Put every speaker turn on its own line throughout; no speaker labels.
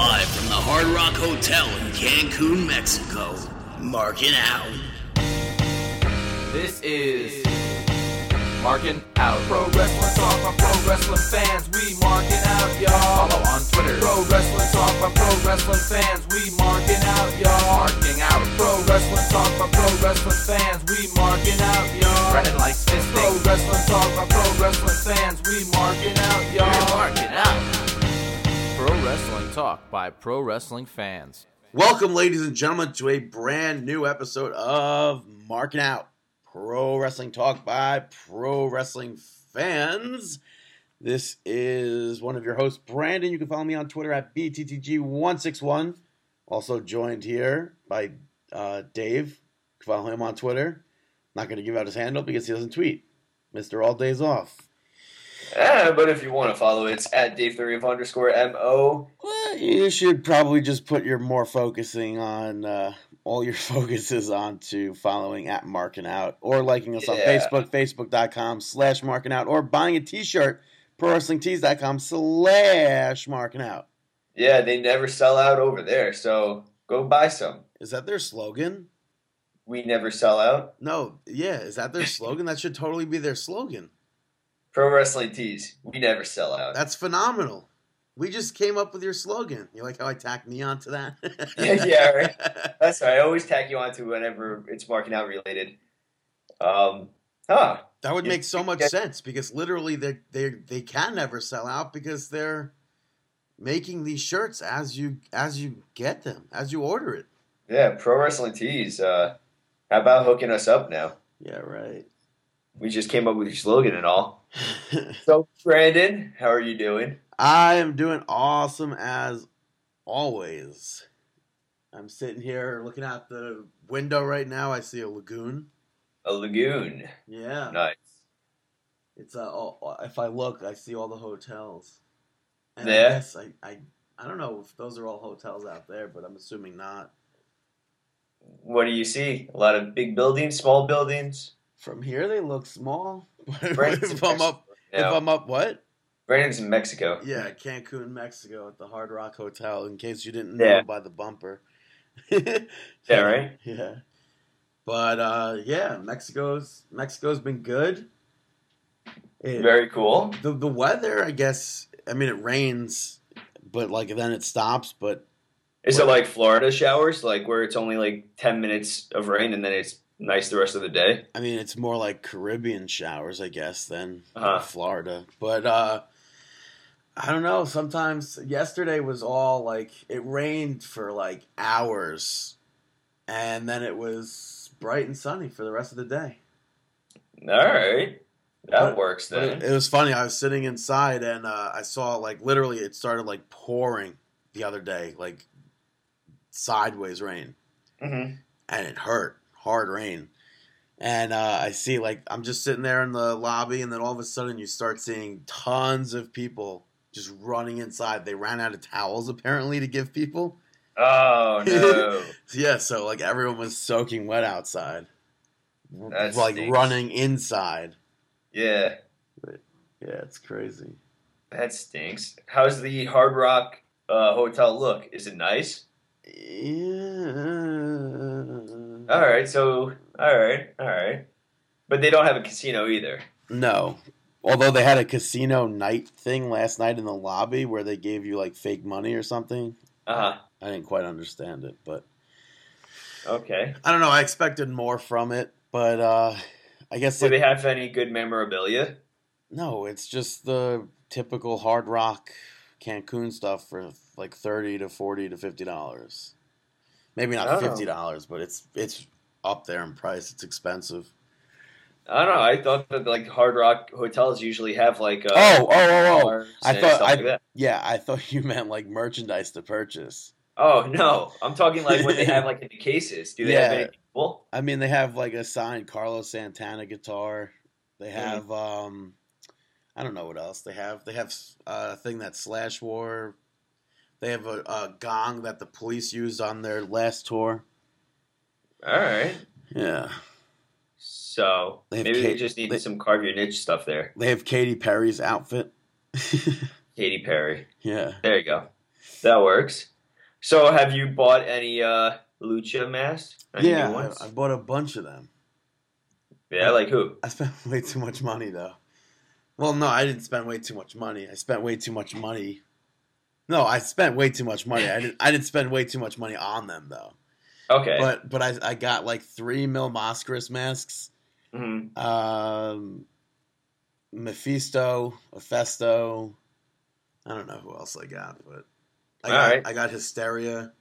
Live from the Hard Rock Hotel in Cancun, Mexico. Marking out.
This is Marking Out. Pro Wrestling Talk by Pro Wrestling fans. We marking out, y'all. Follow on Twitter. Pro Wrestling Talk by Pro Wrestling fans. We marking out, y'all. Marking out. Pro Wrestling Talk by Pro Wrestling fans. We marking out, y'all. Running like fisting. Pro Wrestling Talk by Pro Wrestling fans. We marking out, y'all. We're marking out. Pro Wrestling Talk by Pro Wrestling fans.
Welcome, ladies and gentlemen, to a brand new episode of Marking Out Pro Wrestling Talk by Pro Wrestling Fans. This is one of your hosts, Brandon. You can follow me on Twitter at BTTG161. Also joined here by uh, Dave. You can follow him on Twitter. Not going to give out his handle because he doesn't tweet. Mr. All Days Off.
Yeah, but if you want to follow, it's at Dave Theory of underscore mo.
Well, you should probably just put your more focusing on uh, all your focuses onto following at Marking Out or liking us on
Yeah.
Facebook, facebook.com slash Marking Out, or buying a t-shirt, prowrestlingtees.com slash Marking Out.
Yeah, they never sell out over there, so go buy some.
Is that their slogan?
We never sell out.
No, yeah, is that their slogan? That should totally be their slogan.
Pro Wrestling Tees. We never sell out.
That's phenomenal. We just came up with your slogan. You like how I tacked me onto that?
Yeah, yeah, right. That's right. I always tack you onto whenever it's marking out related. Um, huh.
That would make so much sense because literally they they they can never sell out because they're making these shirts as you as you get them as you order it.
Yeah, Pro Wrestling Tees. Uh, how about hooking us up now?
Yeah, right.
We just came up with your slogan and all. So, Brandon, how are you doing?
I am doing awesome as always. I'm sitting here looking out the window right now. I see a lagoon.
A lagoon.
Yeah,
Nice.
it's uh, all, if I look, I see all the hotels. And
Yeah.
I guess I, I I don't know if those are all hotels out there, but I'm assuming not.
What do you see? A lot of big buildings, small buildings.
From here, they look small. But
Brandon's
if
in
I'm up,
Mexico
if. I'm up, what?
Brandon's in Mexico.
Yeah, Cancun, Mexico, at the Hard Rock Hotel. In case you didn't know
Yeah.
by the bumper.
Yeah, right?
Yeah. But uh, yeah, Mexico's Mexico's been good. It-
Very cool.
the the weather, I guess. I mean, it rains, but like then it stops. But
Is it like Florida showers, like where it's only like ten minutes of rain and then it's nice the rest of the day?
I mean, it's more like Caribbean showers, I guess, than
Uh-huh.
Florida. But uh, I don't know. Sometimes yesterday was all like it rained for like hours, and then it was bright and sunny for the rest of the day.
All right, that
But-
works then.
it, was funny. I was sitting inside and uh, I saw like literally it started like pouring the other day, like sideways rain,
hmm
and it hurt hard rain. And uh, I see like I'm just sitting there in the lobby, and then all of a sudden you start seeing tons of people just running inside. They ran out of towels apparently to give people.
Oh no!
Yeah, so like everyone was soaking wet outside,
That
like
stinks.
running inside.
yeah,
Yeah, it's crazy.
that stinks. How's the Hard Rock uh, hotel look? Is it nice?
Yeah.
All right, so all right, all right, but they don't have a casino either.
No. Although they had a casino night thing last night in the lobby where they gave you like fake money or something.
Uh huh.
I didn't quite understand it, but
Okay.
I don't know. I expected more from it, but uh I guess
Do
like,
they have any good memorabilia?
no, it's just the typical hard rock Cancun stuff for like 30 to 40 to 50 dollars. Maybe not
Oh.
$50, but it's it's up there in price. It's expensive.
I don't know. I thought that like Hard Rock hotels usually have like uh,
Oh, oh, oh, oh. I thought
stuff
I
like that.
Yeah, I thought you meant like merchandise to purchase.
Oh no, I'm talking like when they have like in the cases. Do they have
Yeah.
anything cool?
I mean, they have like a signed Carlos Santana guitar.
Hmm.
They have, um, I don't know what else they have. They have uh, a thing that Slash wore. They have a, a gong that the police used on their last tour.
All right.
Yeah,
So
They
maybe they just needed
they-
some carve your niche stuff there.
they have Katy Perry's outfit.
Katy Perry.
yeah,
There you go. That works. So, have you bought any uh, lucha masks? Any
yeah. I, I bought a bunch of them.
yeah, like who?
I spent way too much money though. Well, no, I didn't spend way too much money. I spent way too much money. No, I spent way too much money. I didn't. I didn't spend way too much money on them though.
Okay.
But but I I got like three Mil Mascaras masks.
Mhm.
Um, Mephisto, Hephaesto. I don't know who else I got, but I got,
Alright.
I got Hysteria.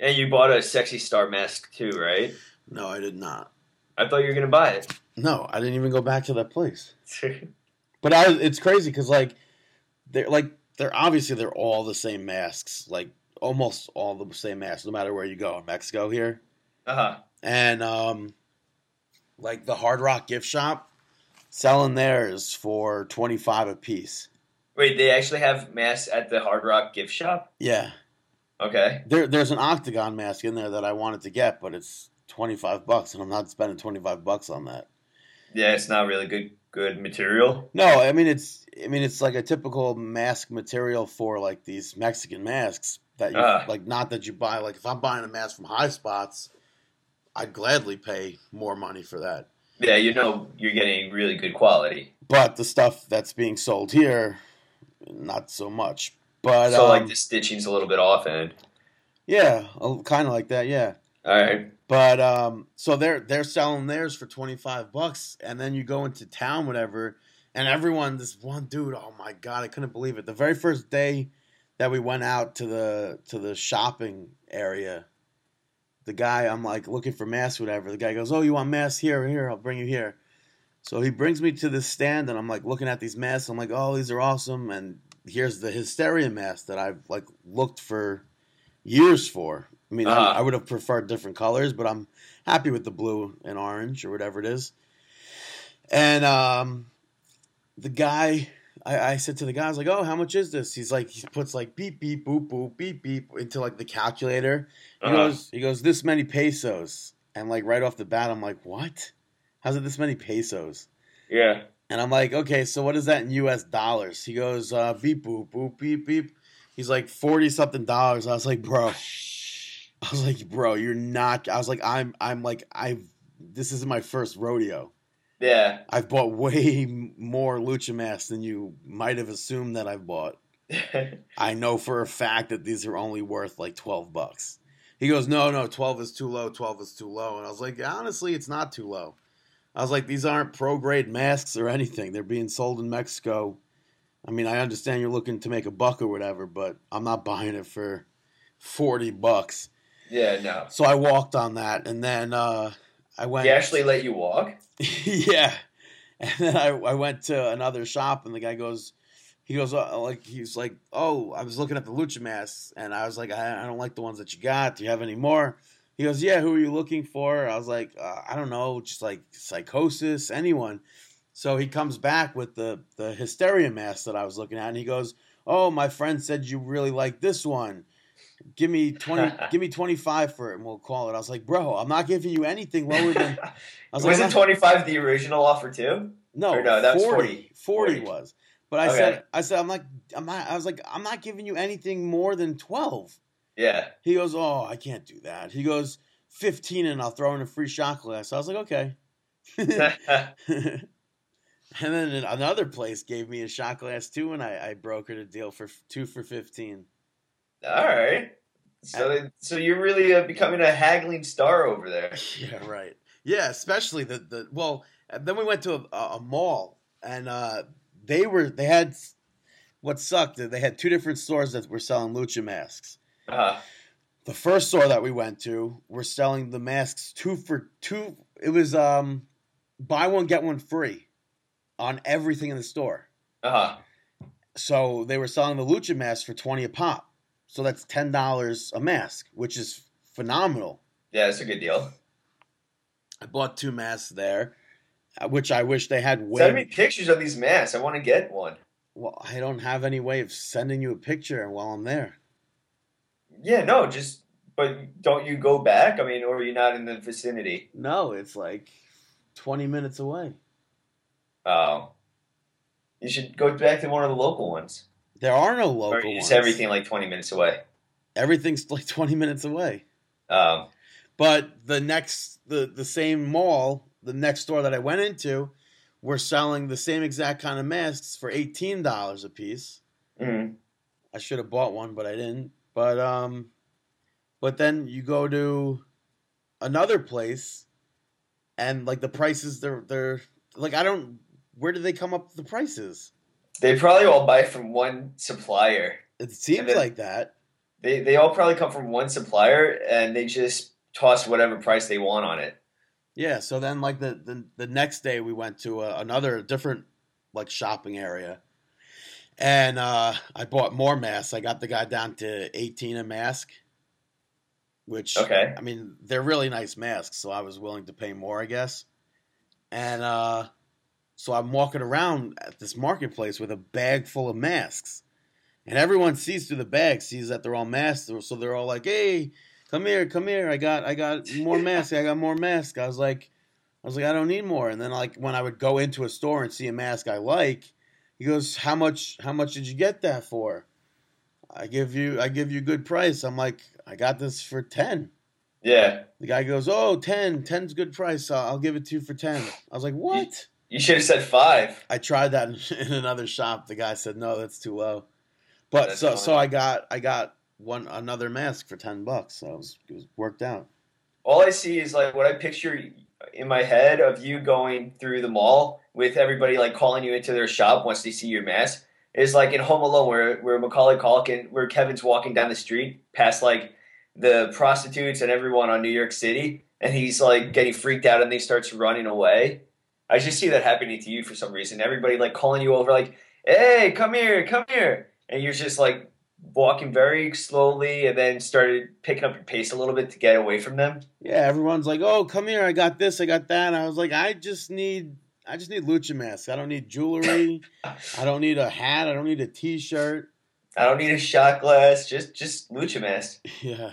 And you bought a sexy star mask too, right?
No, I did not.
I thought you were gonna buy it.
No, I didn't even go back to that place. But I, it's crazy because like they're like they're obviously they're all the same masks, like almost all the same masks, no matter where you go in Mexico here.
uh huh.
And um, like the Hard Rock gift shop selling theirs for twenty five a piece.
Wait, they actually have masks at the Hard Rock gift shop?
Yeah,
Okay.
there there's an octagon mask in there that I wanted to get, but it's twenty five bucks, and I'm not spending twenty five bucks on that.
Yeah, it's not really good good material.
No, I mean it's I mean it's like a typical mask material for like these Mexican masks that you
Ah.
like not that you buy like if I'm buying a mask from High Spots, I'd gladly pay more money for that.
Yeah, you know you're getting really good quality.
But the stuff that's being sold here, not so much. But
so
um,
like the stitching's a little bit off and
yeah, kind of like that, yeah.
all right.
But um, so they're they're selling theirs for twenty five bucks, and then you go into town, whatever, and everyone, this one dude, oh my god, I couldn't believe it. The very first day that we went out to the to the shopping area, the guy, I'm like looking for masks, whatever. The guy goes, "Oh, you want masks? Here, here, I'll bring you here." So he brings me to this stand, and I'm like looking at these masks. I'm like, "Oh, these are awesome!" And here's the hysteria mask that I've like looked for years for. I mean, I-
Uh-huh.
I, would have preferred different colors, but I'm happy with the blue and orange or whatever it is. And um, the guy, I, I said to the guy, I was like, "Oh, how much is this?" He's like, he puts like beep beep boop boop beep beep into like the calculator. He
Uh-huh.
goes, he goes, this many pesos, and like right off the bat, I'm like, what? How's it this many pesos?
Yeah.
And I'm like, okay, so what is that in U.S. dollars? He goes, uh, beep boop boop beep beep. He's like forty something dollars. I was like, bro. I was like, bro, you're not. I was like, I'm, I'm like, I've. This isn't my first rodeo.
Yeah.
I've bought way more lucha masks than you might have assumed that I've bought. I know for a fact that these are only worth like 12 bucks. He goes, No, no, 12 is too low. 12 is too low. And I was like, Honestly, it's not too low. I was like, These aren't pro grade masks or anything. They're being sold in Mexico. I mean, I understand you're looking to make a buck or whatever, but I'm not buying it for 40 bucks.
Yeah, no.
So I walked on that. And then uh, I went.
He actually let you walk?
yeah. And then I, I went to another shop, and the guy goes, he goes, uh, like, he's like, oh, I was looking at the lucha masks, and I was like, I, I don't like the ones that you got. Do you have any more? He goes, yeah. Who are you looking for? I was like, uh, I don't know, just like psychosis, anyone. So he comes back with the the hysteria mask that I was looking at, and he goes, oh, my friend said you really like this one. Give me twenty. give me twenty five for it, and we'll call it. I was like, bro, I'm not giving you anything lower than. I was
was
like,
it 25 the original offer too?
no,
Or no, that was
40, 40
40.
was. But I
Okay.
said, I said, I'm like, I'm not. I was like, I'm not giving you anything more than twelve.
Yeah.
He goes, oh, I can't do that. He goes, fifteen, and I'll throw in a free shot glass. So I was like, okay. and then another place gave me a shot glass too, and I, I brokered a deal for two for fifteen.
All right. So, so you're really uh, becoming a haggling star over there.
Yeah, right. Yeah, especially the the well. and Then we went to a, a mall, and uh, they were they had what sucked. They had two different stores that were selling lucha masks.
Uh,
The first store that we went to were selling the masks two for two. It was um buy one get one free on everything in the store.
uh, huh.
So they were selling the lucha masks for twenty a pop. So that's ten dollars a mask, which is phenomenal.
yeah, it's a good deal.
I bought two masks there, uh, which I wish they had way.
Send me pictures of these masks. I want to get one.
Well, I don't have any way of sending you a picture while I'm there.
Yeah, no, just but don't you go back? I mean, or are you not in the vicinity?
No, it's like 20 minutes away.
Oh, you should go back to one of the local ones.
There are no
or
local
is
ones.
everything like 20 minutes away?
Everything's like twenty minutes away.
Um,
But the next, the the same mall, the next store that I went into, were selling the same exact kind of masks for eighteen dollars a piece.
mhm.
I should have bought one, but I didn't. But um, but then you go to another place, and like the prices, they're they're like I don't. Where do they come up with the prices?
They probably all buy from one supplier.
It seems
then-
like that.
They they all probably come from one supplier, and they just toss whatever price they want on it.
Yeah. So then, like the the, the next day, we went to a, another different like shopping area, and uh, I bought more masks. I got the guy down to eighteen a mask, which
Okay.
I mean they're really nice masks, so I was willing to pay more, I guess. And uh, so I'm walking around at this marketplace with a bag full of masks, and everyone sees through the bag, sees that they're all masks, so they're all like, "Hey." Come here, come here! I got, I got more masks. I got more masks. I was like, I was like, I don't need more. And then like when I would go into a store and see a mask I like, he goes, How much how much did you get that for? I give you I give you a good price. I'm like, I got this for ten.
Yeah.
The guy goes, Oh, 10. 10's good price. I'll, I'll give it to you for ten. I was like, What?
You should have said five.
I tried that in, in another shop. The guy said, No, that's too low. But
That's
so so I got I got one another mask for ten bucks. So it was, it was worked out.
All I see is like what I picture in my head of you going through the mall with everybody like calling you into their shop once they see your mask. Is like in Home Alone where where Macaulay Culkin, where Kevin's walking down the street past like the prostitutes and everyone on New York City, and he's like getting freaked out and he starts running away. I just see that happening to you for some reason. Everybody like calling you over, like, "Hey, come here, come here," and you're just like walking very slowly, and then started picking up your pace a little bit to get away from them.
Yeah, everyone's like, "Oh, come here! I got this, I got that." I was like, "I just need, I just need lucha masks. I don't need jewelry. I don't need a hat. I don't need a T-shirt."
I don't need a shot glass, just just lucha mask.
Yeah,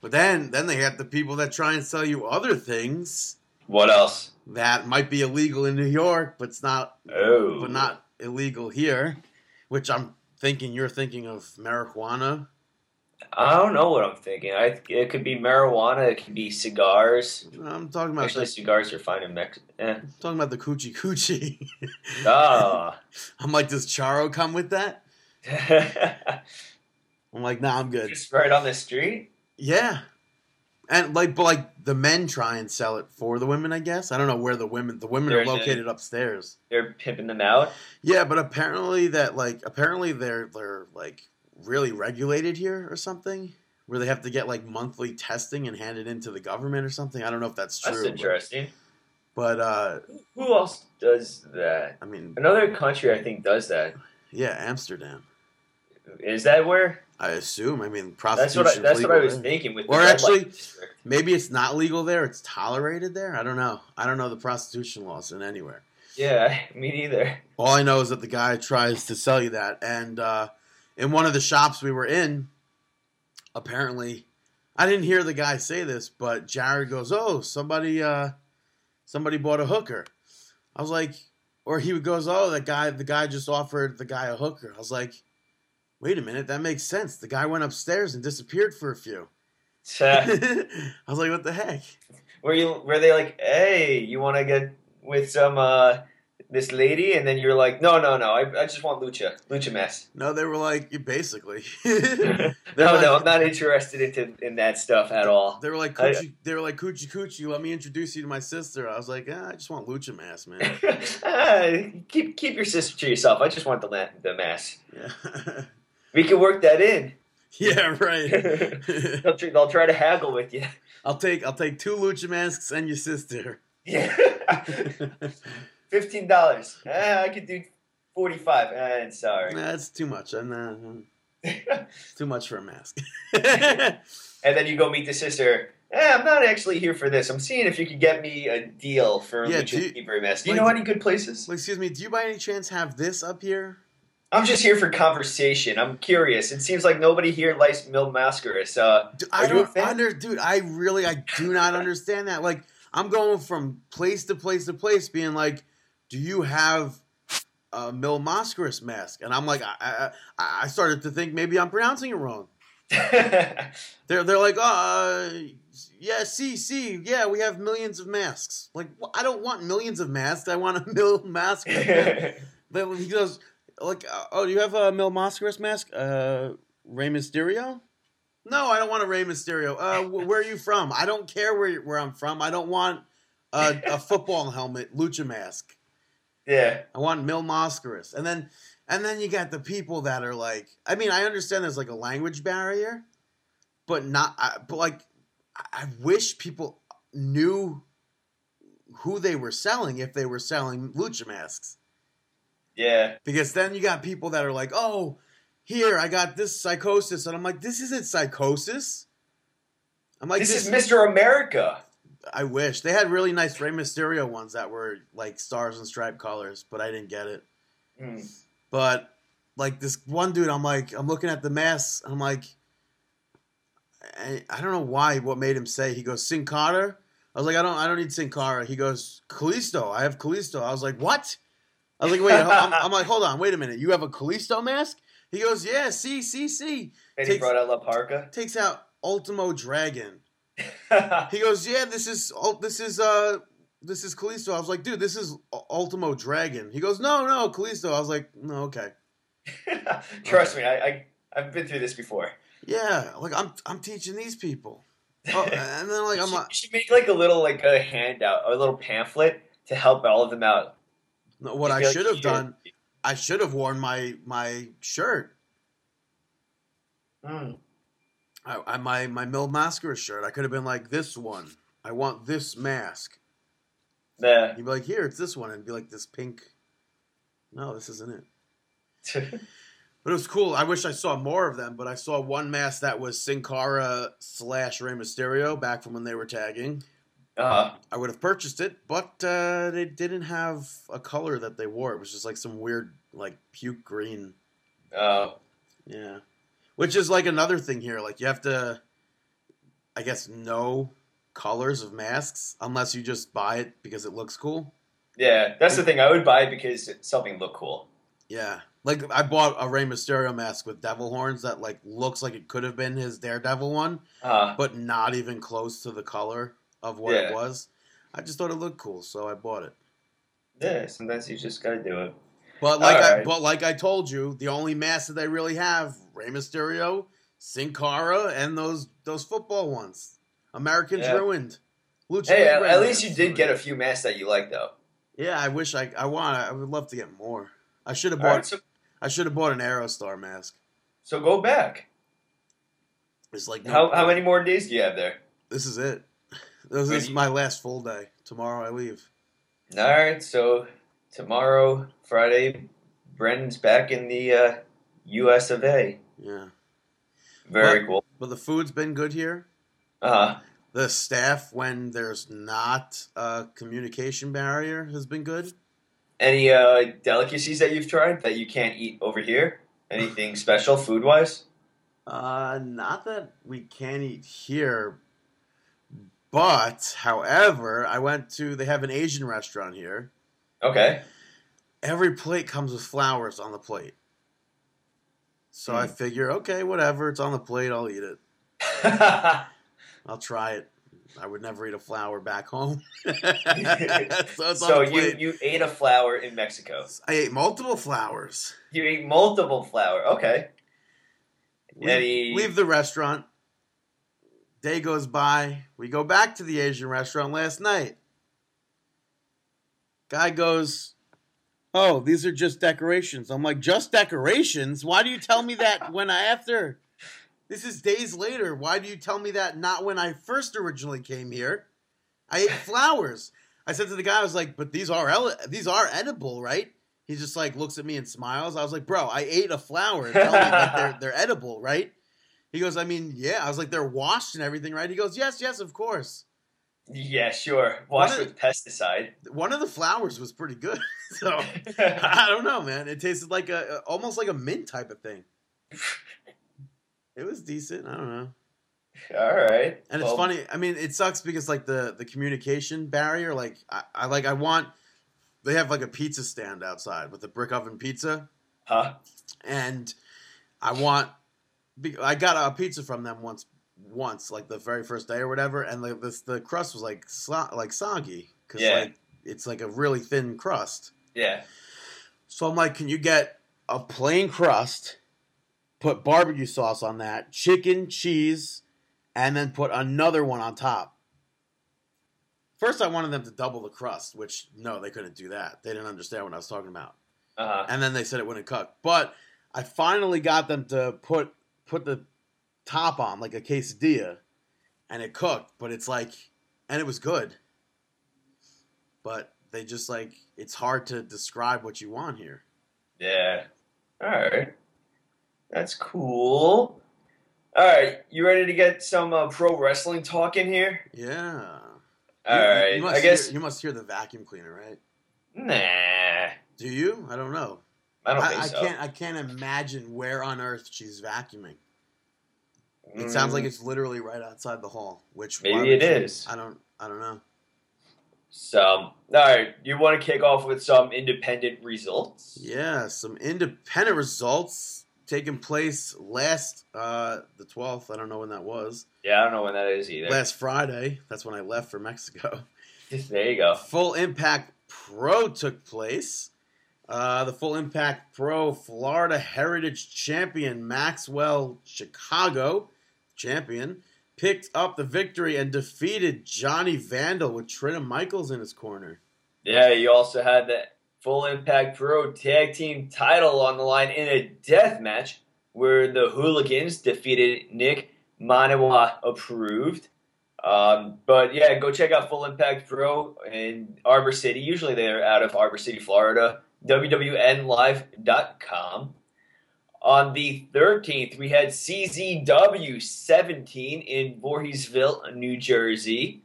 but then, then they have the people that try and sell you other things
What else?
that might be illegal in New York, but it's not,
Oh,
but not illegal here. Which I'm thinking you're thinking of marijuana.
I don't know what I'm thinking. I it could be marijuana, it could be cigars.
I'm talking about
Actually,
the,
cigars are fine in Mexico. Eh.
I'm talking about the coochie coochie.
Ah.
I'm like, does Charo come with that? I'm like, nah, I'm good.
Just right on the street.
Yeah. And like but like the men try and sell it for the women, I guess. I don't know where the women the women
They're
are
the-
located upstairs.
They're pimping them out.
Yeah, but apparently that like apparently they're they're like really regulated here or something. Where they have to get like monthly testing and hand it into the government or something. I don't know if that's true.
That's
but-
interesting.
But, uh
Who else does that?
I mean
Another country I think does that.
yeah, Amsterdam.
Is that where?
I assume. I mean
That's
prostitution.
what I, that's what I was thinking with.
Or actually-. Maybe it's not legal there, it's tolerated there. I don't know. I don't know the prostitution laws in anywhere.
Yeah, me neither.
All I know is that the guy tries to sell you that, and uh, in one of the shops we were in, apparently, I didn't hear the guy say this, but Jared goes, "Oh, somebody, uh, somebody bought a hooker." I was like, or he goes, "Oh, that guy, the guy just offered the guy a hooker." I was like, "Wait a minute, that makes sense." The guy went upstairs and disappeared for a few. I was like, "What the heck?"
were you? Were they like, "Hey, you want to get with some uh this lady?" And then you're like, "No, no, no. I, I just want lucha, lucha mess."
No, they were like, basically.
no,
like-
no, I'm not interested into in that stuff at all.
They were like
I-
coochie. they were like coochie coochie. Let me introduce you to my sister. I was like, ah, I just want lucha mask, man.
Ah, keep keep your sister to yourself. I just want the the mess.
Yeah,
We can work that in.
yeah, right.
they'll, tr- they'll try to haggle with you.
I'll take I'll take two lucha masks and your sister.
Yeah. Fifteen dollars. Ah, I could do forty-five. Ah, sorry.
That's too much. I'm not,
and
too much for a mask.
And then you go meet the sister. Eh, I'm not actually here for this. I'm seeing if you could get me a deal for a
Yeah,
lucha
you-
keeper. Do you
like-
know any good places?
Excuse me. Do you by any chance have this up here?
I'm just here for conversation. I'm curious. It seems like nobody here likes Mil Mascaras. Uh,
Dude, I don't under, dude. I really, I do not understand that. Like, I'm going from place to place to place, being like, "Do you have a Mil Mascaras mask, and I'm like, I, I I started to think maybe I'm pronouncing it wrong. They're they're like, uh, yeah, see, see, yeah, we have millions of masks. Like, wh- I don't want millions of masks. I want a Mil Mascaras. He goes, like, uh, oh, do you have a Mil Mascaras mask? Uh, Rey Mysterio? No, I don't want a Rey Mysterio. Uh, wh- where are you from? I don't care where where I'm from. I don't want a, a football helmet, lucha mask.
yeah.
I want Mil Mascaras. And then and then you got the people that are like, I mean, I understand there's like a language barrier, but not. I, but like, I wish people knew who they were selling if they were selling lucha masks.
Yeah.
Because then you got people that are like, oh, here, I got this psychosis. And I'm like, this isn't psychosis. I'm like,
this is Mr. America.
I wish. They had really nice Rey Mysterio ones that were like stars and stripe colors, but I didn't get it.
Hmm.
But like this one dude, I'm like, I'm looking at the masks. I'm like, I, I don't know why. What made him say? He goes Sin Cara. I was like, I don't, I don't need Sin Cara. He goes Kalisto. I have Kalisto. I was like, what? I was like, wait. I'm, I'm like, hold on, wait a minute. You have a Kalisto mask? He goes, yeah. See, see, see.
And he brought out La Parka.
Takes out Ultimo Dragon. He goes, yeah. This is, this is, uh. This is Kalisto. I was like, dude, this is Ultimo Dragon. He goes, no, no, Kalisto. I was like, no, okay.
Trust me, I, I I've been through this before.
Yeah, like I'm I'm teaching these people. Oh, and then like
you,
I'm
should,
like,
you should make like a little like a handout, a little pamphlet to help all of them out.
What
I
I
feel like
should have done, I should have worn my my shirt,
Mm.
I, I my my Mil Mascara shirt. I could have been like this one. I want this mask.
Yeah.
You'd be like, here, it's this one, and be like this pink. No, this isn't it. But it was cool. I wish I saw more of them, but I saw one mask that was Sin Cara slash Rey Mysterio back from when they were tagging.
Uh,
I would have purchased it, but uh, they didn't have a color that they wore. It was just like some weird, like puke green.
uh,
Yeah, which is like another thing here. Like you have to, I guess, know colors of masks unless you just buy it because it looks cool.
yeah. That's the thing. I would buy it because something look cool.
Yeah, like I bought a Rey Mysterio mask with devil horns that like looks like it could have been his Daredevil one,
Uh,
but not even close to the color of what
Yeah.
it was. I just thought it looked cool, so I bought it.
yeah. Sometimes you just gotta do it.
But like I, but like I told you, the only masks that they really have: Rey Mysterio, Sin Cara, and those those football ones. Americans
Yeah.
ruined. Lucha
Hey, at, at least you did get a few masks that you like, though.
Yeah, I wish I I want. I would love to get more. I should have bought.
right, so
I should have bought an Aerostar mask.
so go back.
It's like no
How how many more days do you have there?
This is it. This
When
is my last full day. Tomorrow I leave.
All right, so tomorrow, Friday, Brendan's back in the uh, U.S. of A.
Yeah,
Very cool.
but the food's been good here.
Uh,
The staff, when there's not a communication barrier, has been good.
any uh, delicacies that you've tried that you can't eat over here? Anything special food wise?
Uh, not that we can't eat here, but however, I went to. They have an Asian restaurant here.
Okay.
Every plate comes with flowers on the plate. So I
Hmm.
figure, okay, whatever, it's on the plate, I'll eat it. I'll try it. I would never eat a flower back home. so it's
so you you ate a flower in Mexico.
I ate multiple flowers.
You ate multiple flower. Okay.
Leave, leave the restaurant. Day goes by. We go back to the Asian restaurant last night. Guy goes, Oh, these are just decorations. I'm like, Just decorations? Why do you tell me that when I after? This is days later. Why do you tell me that not when I first originally came here? I ate flowers. I said to the guy, I was like, But these are ele- these are edible, right? He just like looks at me and smiles. I was like, Bro, I ate a flower. Tell me that they're they're edible, right? He goes, I mean, yeah. I was like, they're washed and everything, right? He goes, yes, yes, of course.
Yeah, sure. Wash
What
with pesticide.
One of the flowers was pretty good. so I don't know, man. It tasted like a almost like a mint type of thing. It was decent. I don't know.
All right.
And it's funny. I mean, it sucks because like the the communication barrier. Like I, I like I want they have like a pizza stand outside with a brick oven pizza,
Huh?
and I want. I got a pizza from them once, once like the very first day or whatever, and the this the crust was like so, like soggy because
Yeah.
like it's like a really thin crust.
Yeah.
So I'm like, can you get a plain crust, put barbecue sauce on that, chicken, cheese, and then put another one on top? First, I wanted them to double the crust, which no, they couldn't do that. They didn't understand what I was talking about.
Uh huh.
And then they said it wouldn't cook. But I finally got them to put put the top on like a quesadilla, and it cooked. But it's like, and it was good. But they just like it's hard to describe what you want here.
Yeah. All right. That's cool. All right, you ready to get some uh, pro wrestling talk in here?
Yeah.
All
You- you-
right.
You must
I guess.
hear, you must hear the vacuum cleaner, right?
Nah.
Do you? I don't know.
I don't
I,
think
I
so.
can't. I can't imagine where on earth she's vacuuming. It sounds like
Mm,
it's literally right outside the hall. Which
Maybe it
she-
is.
I don't. I don't know.
So, all right, you want to kick off with some independent results?
Yeah, some independent results taking place last uh the twelfth. I don't know when that was.
Yeah, I don't know when that is either.
Last Friday. That's when I left for Mexico.
there you go.
Full Impact Pro took place. Uh, the Full Impact Pro Florida Heritage Champion Maxwell Chicago champion picked up the victory and defeated Johnny Vandal with Trina Michaels in his corner.
Yeah, you also had the Full Impact Pro Tag Team title on the line in a death match where the Hooligans defeated Nick Manawa approved. Um, but yeah, go check out Full Impact Pro in Ybor City. Usually they're out of Ybor City, Florida. WWNLive.com. On the 13th, we had CZW 17 in Voorheesville, New Jersey.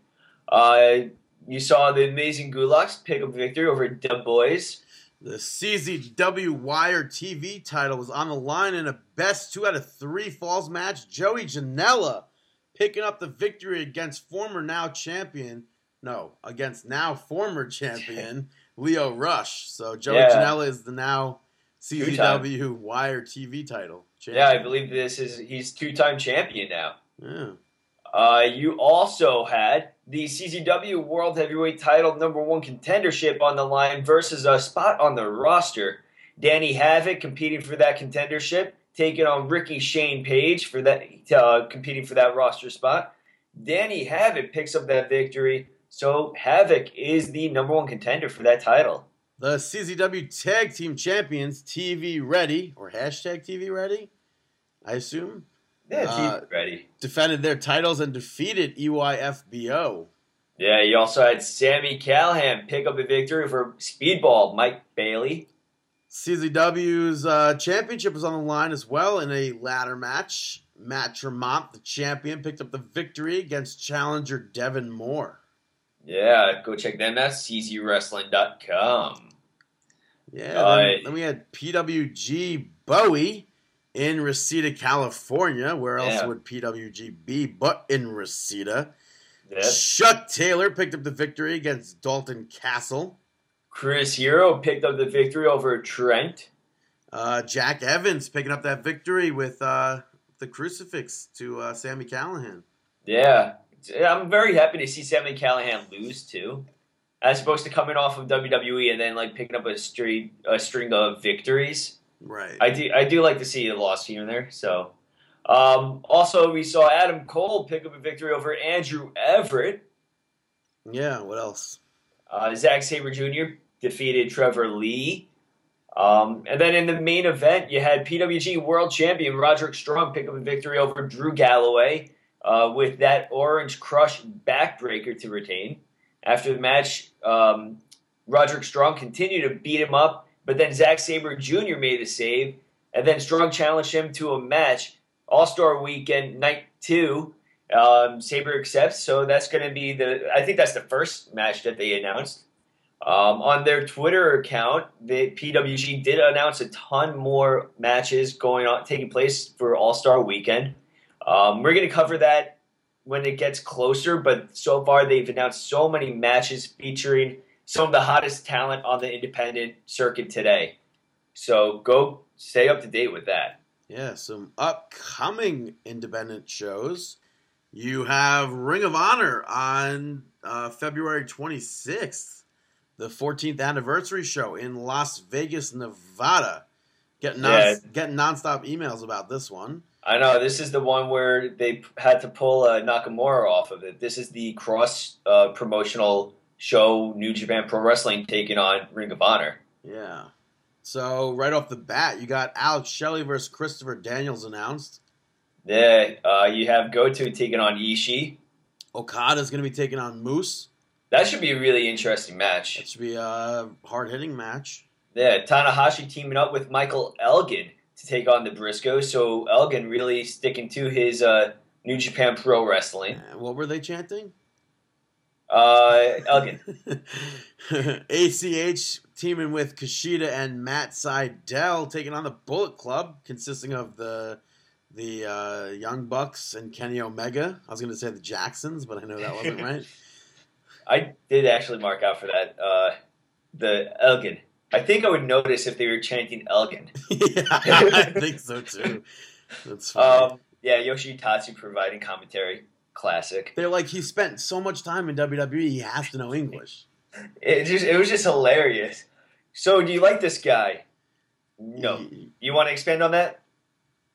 Uh, you saw the amazing Gulaks pick up victory over Dub Boys.
The CZW Wire TV title was on the line in a best two out of three falls match. Joey Janela picking up the victory against former now champion, no, against now former champion Lio Rush. So Joey
Yeah.
Janela is the now
Two-time.
CZW Wire TV title.
Yeah, I believe this is he's two-time champion now.
Yeah.
Uh, you also had the CZW World Heavyweight Title number one contendership on the line versus a spot on the roster. Danny Havoc competing for that contendership, taking on Ricky Shane Page for that uh, competing for that roster spot. Danny Havoc picks up that victory, so Havoc is the number one contender for that title.
The CZW Tag Team Champions TV Ready, or hashtag TV Ready, I assume,
Yeah,
Uh,
ready.
defended their titles and defeated EYFBO.
Yeah, you also had Sami Callihan pick up a victory for Speedball Mike Bailey.
CZW's uh, championship was on the line as well in a ladder match. Matt Tremont, the champion, picked up the victory against challenger Devon Moore.
Yeah, go check them out, czwrestling.com.
Yeah,
Uh,
then, then we had PWG Bowie in Reseda, California. Where else
Yeah.
would PWG be but in Reseda?
Yep.
Chuck Taylor picked up the victory against Dalton Castle.
Chris Hero picked up the victory over Trent.
Uh, Jack Evans picking up that victory with uh, the crucifix to uh, Sami Callihan.
Yeah. I'm very happy to see Sami Callihan lose too. As opposed to coming off of WWE and then like picking up a street a string of victories.
Right.
I do I do like to see a loss here and there. So um, also we saw Adam Cole pick up a victory over Andrew Everett.
yeah, what else?
Uh, Zack Sabre Jr. defeated Trevor Lee. Um, and then in the main event, you had PWG World Champion Roderick Strong pick up a victory over Drew Galloway uh, with that Orange Crush backbreaker to retain. After the match, um, Roderick Strong continued to beat him up, but then Zack Sabre Jr. made the save, and then Strong challenged him to a match, All Star Weekend Night 2. Um, Sabre accepts, so that's going to be the. I think that's the first match that they announced. Um, on their Twitter account, the PWG did announce a ton more matches going on, taking place for All Star Weekend. Um, we're going to cover that when it gets closer, but so far they've announced so many matches featuring some of the hottest talent on the independent circuit today. So go stay up to date with that.
Yeah, some upcoming independent shows. You have Ring of Honor on uh, February 26th, the 14th anniversary show in Las Vegas, Nevada. Getting, non-
Yeah.
getting nonstop emails about this one.
I know this is the one where they p- had to pull uh, Nakamura off of it. This is the cross uh, promotional show New Japan Pro Wrestling taking on Ring of Honor.
Yeah. So, right off the bat, you got Alex Shelley versus Christopher Daniels announced.
Yeah, uh, you have Goto taking on Ishii.
Okada's going to be taking on Moose.
That should be a really interesting match.
That should be a hard hitting match.
Yeah, Tanahashi teaming up with Michael Elgin to take on the Briscoes. So Elgin really sticking to his uh, New Japan Pro Wrestling.
What were they chanting?
Uh, Elgin.
ACH teaming with Kushida and Matt Sydal taking on the Bullet Club, consisting of the the uh, Young Bucks and Kenny Omega. I was going to say the Jacksons, but I know that wasn't right.
I did actually mark out for that. Uh, the Elgin. I think I would notice if they were chanting Elgin.
yeah, I think so too. That's funny.
Um, yeah, Yoshitatsu providing commentary. Classic.
They're like he spent so much time in WWE, he has to know English.
It just it was just hilarious. So, do you like this guy? No. You want to expand on that?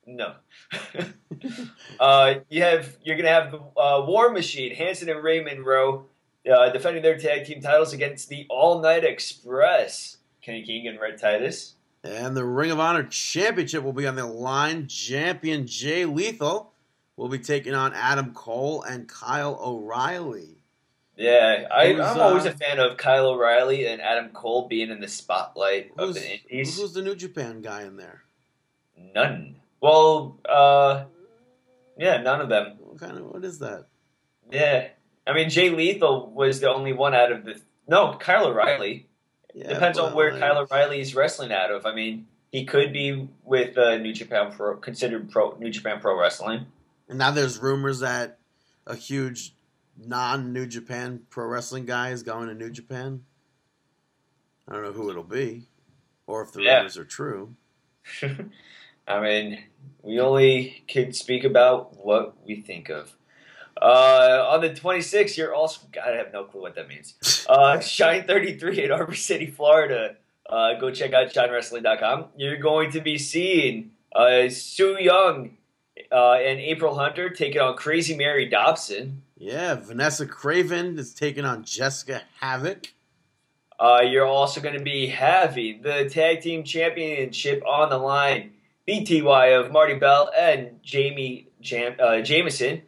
No. uh, you have you're gonna have the uh, War Machine, Hanson and Raymond Rowe, uh, defending their tag team titles against the All Night Express. Kenny King and Rhett Titus.
And the Ring of Honor Championship will be on the line. Champion Jay Lethal will be taking on Adam Cole and Kyle O'Reilly.
Yeah, I,
Who's,
I'm always
uh,
a fan of Kyle O'Reilly and Adam Cole being in the spotlight of the Indies.
who's the New Japan guy in there?
None. Well, uh, yeah, none of them.
What kind of what is that?
Yeah, I mean Jay Lethal was the only one out of the. No, Kyle O'Reilly.
Yeah,
Depends on where Kyle O'Reilly is wrestling out of. I mean, he could be with uh, New Japan Pro, considered pro New Japan Pro Wrestling.
And now there's rumors that a huge non New Japan pro wrestling guy is going to New Japan. I don't know who it'll be, or if the
Yeah.
rumors are true.
I mean, we only can speak about what we think of. Uh, on the 26th, you're also. God, I have no clue what that means. Uh, Shine 33 in Ybor City, Florida. Uh, go check out shinewrestling.com. You're going to be seeing uh, Su Yung uh, and April Hunter taking on Crazy Mary Dobson.
Yeah, Vanessa Kraven is taking on Jessica Havoc.
Uh, you're also going to be having the tag team championship on the line. BTY of Marti Belle and Jamie Jam- uh, Jameson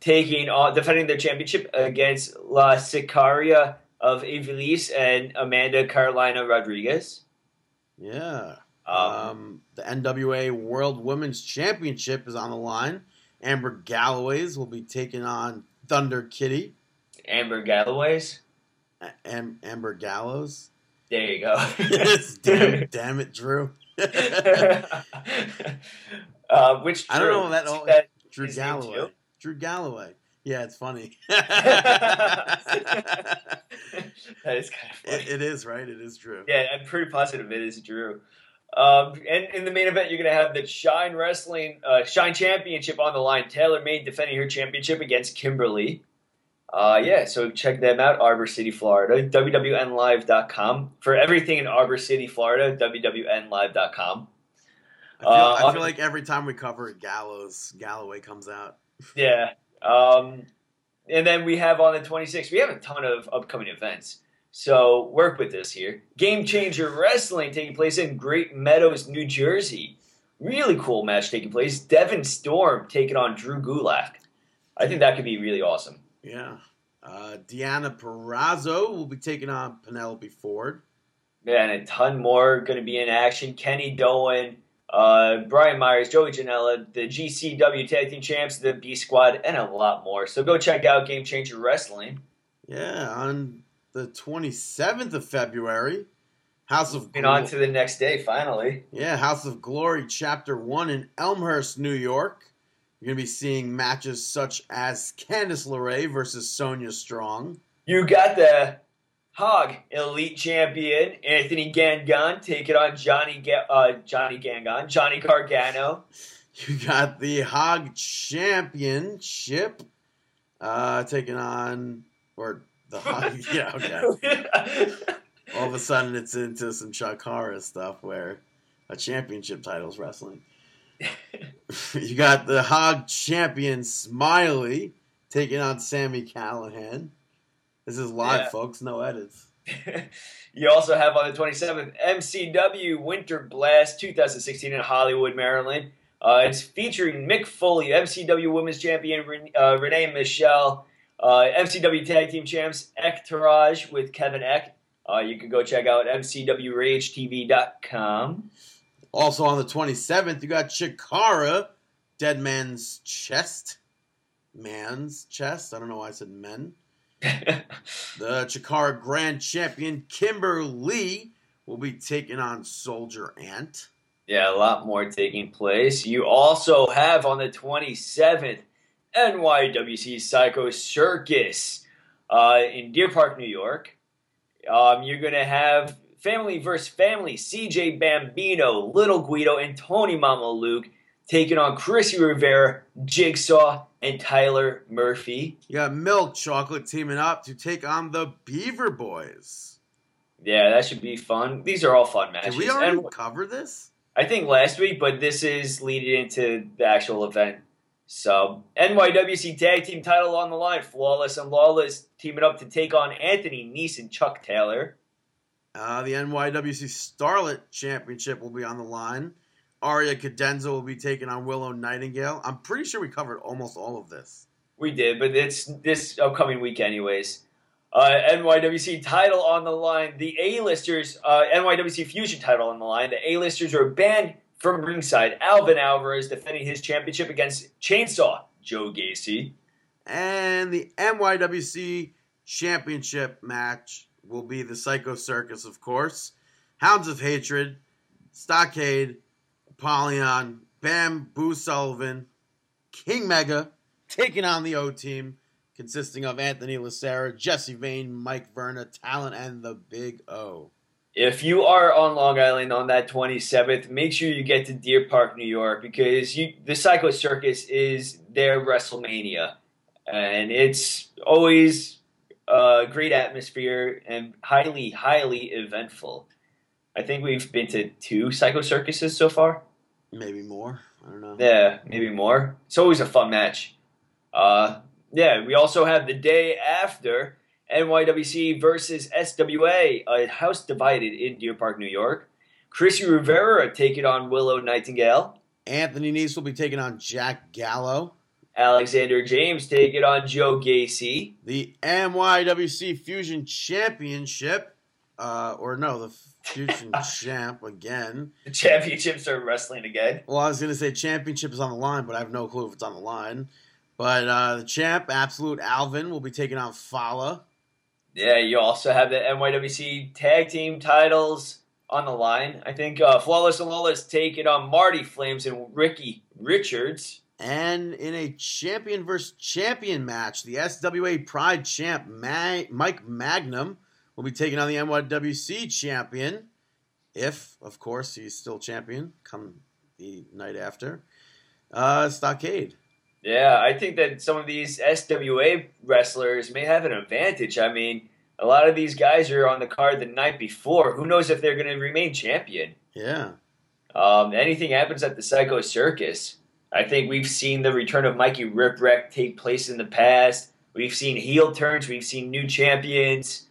taking on defending their championship against La Sicaria of Ivelisse and Amanda Carolina Rodriguez.
Yeah.
Um,
Um, the NWA World Women's Championship is on the line. Amber Galloways will be taking on Thunder Kitty.
Amber Galloways.
Am- Amber Gallows.
There you go.
Yes, damn, damn it, Drew.
uh, which
I don't know that all-
that
Drew Galloway. Drew Galloway. Yeah, it's funny.
that is kind of funny.
It, it is right. It is Drew.
Yeah, I'm pretty positive it is Drew. Um, and in the main event, you're going to have the Shine Wrestling uh, Shine Championship on the line. Taylor Made defending her championship against Kimberly. Uh, yeah, so check them out, Ybor City, Florida. WWNLive.com. For everything in Ybor City, Florida, WWNLive.com.
I feel,
Uh,
I feel like every time we cover it, Gallows Galloway comes out.
Yeah. Um, and then we have on the 26th, we have a ton of upcoming events. So work with this here. Game Changer Wrestling taking place in Great Meadows, New Jersey. Really cool match taking place. Devon Storm taking on Drew Gulak. I think that could be really awesome.
Yeah. Uh, Deonna Purrazzo will be taking on Penelope Ford.
Yeah, and a ton more going to be in action. Kenny Doane, uh, Brian Myers, Joey Janela, the GCW Tag Team Champs, the B Squad, and a lot more. So go check out Game Changer Wrestling.
Yeah, on the 27th of February, House of
And on to the next day, finally.
Yeah, House of Glory Chapter 1 in Elmhurst, New York. You're going to be seeing matches such as Candice LeRae versus Sonia Strong.
You got the Hog Elite Champion Anthony Gangone taking on Johnny Ga- uh, Johnny Gangan Johnny Gargano.
You got the Hog Championship uh, taking on, or the Hog, yeah, okay. All of a sudden, it's into some Chikara stuff where a championship title's wrestling. you got the Hog Champion Smiley taking on Sami Callihan. This is live,
Yeah.
folks, no edits.
you also have on the 27th MCW Winter Blast 2016 in Hollywood, Maryland. Uh, it's featuring Mick Foley, MCW Women's Champion Ren- uh, Renee Michelle, uh, MCW Tag Team Champs Ecktourage with Kevin Eck. Uh, you can go check out MCWRageTV.com.
Also on the 27th, you got Chikara, Dead Man's Chest. Man's Chest. I don't know why I said men. The Chikara Grand Champion Kimber Lee will be taking on Soldier Ant.
Yeah, a lot more taking place. You also have on the 27th NYWC Psycho Circus uh, in Deer Park, New York. Um, you're going to have Family versus Family, CJ Bambino, Little Guido, and Tony Mamaluke taking on Chrissy Rivera, Jigsaw, and Tyler Murphy.
You got Milk Chocolate teaming up to take on the Beaver Boys.
Yeah, that should be fun. These are all fun matches.
Did we already
And-
cover this?
I think last week, but this is leading into the actual event. So NYWC Tag Team title on the line. Flawless and Lawless teaming up to take on Anthony Nese and Chuck Taylor.
Uh, the NYWC Starlet Championship will be on the line. Aria Cadenza will be taking on Willow Nightingale. I'm pretty sure we covered almost all of this.
We did, but it's this upcoming week anyways. Uh, NYWC title on the line. The A-listers, uh, NYWC Fusion title on the line. The A-listers are banned from ringside. Alvin Alvarez defending his championship against Chainsaw Joe Gacy.
And the NYWC Championship match will be the Psycho Circus, of course. Hounds of Hatred, Stockade, Apollyon, Bamboo Sullivan, King Mega, taking on the O team, consisting of Anthony Lacera, Jesse Vane, Mike Verna, Talent, and the Big O.
If you are on Long Island on that 27th, make sure you get to Deer Park, New York, because you, the Psycho Circus is their WrestleMania. And it's always a great atmosphere and highly, highly eventful. I think we've been to two Psycho Circuses so far.
Maybe more. I don't know.
Yeah, maybe more. It's always a fun match. Uh, yeah, we also have the day after NYWC versus SWA, a house divided in Deer Park, New York. Chrissy Rivera taking on Willow Nightingale.
Anthony Nese will be taking on Jack Gallo.
Alexander James taking on Joe Gacy.
The NYWC Fusion Championship, uh, or no, the Fusion Champ again.
The championships are wrestling again.
Well, I was going to say championship is on the line, but I have no clue if it's on the line. But uh, the champ, Absolute Alvin, will be taking on Fala.
Yeah, you also have the NYWC tag team titles on the line. I think uh, Flawless and Lawless taking on Marty Flames and Ricky Richards.
And in a champion versus champion match, the SWA Pride champ Ma- Mike Magnum will be taking on the NYWC champion, if, of course, he's still champion come the night after. Uh, Stockade.
Yeah, I think that some of these SWA wrestlers may have an advantage. I mean, a lot of these guys are on the card the night before. Who knows if they're going to remain champion?
Yeah.
Um, anything happens at the Psycho Circus. I think we've seen the return of Mikey Whipwreck take place in the past. We've seen heel turns. We've seen new champions.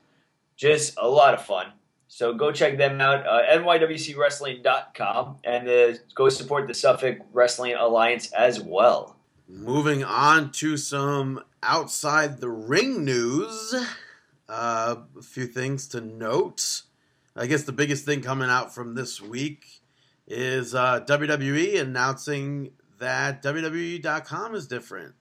Just a lot of fun. So go check them out, uh, nywcwrestling.com, and uh, go support the Suffolk Wrestling Alliance as well.
Moving on to some outside the ring news. Uh, a few things to note. I guess the biggest thing coming out from this week is uh, WWE announcing that WWE.com is different.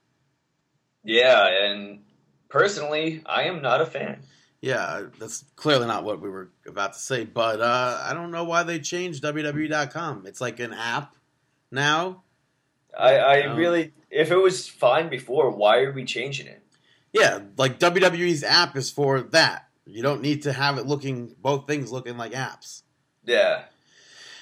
Yeah, and personally, I am not a fan.
Yeah, that's clearly not what we were about to say, but uh, I don't know why they changed WWE.com. It's like an app now.
I, I
Um,
really, if it was fine before, why are we changing it?
Yeah, like WWE's app is for that. You don't need to have it looking both things looking like apps.
Yeah.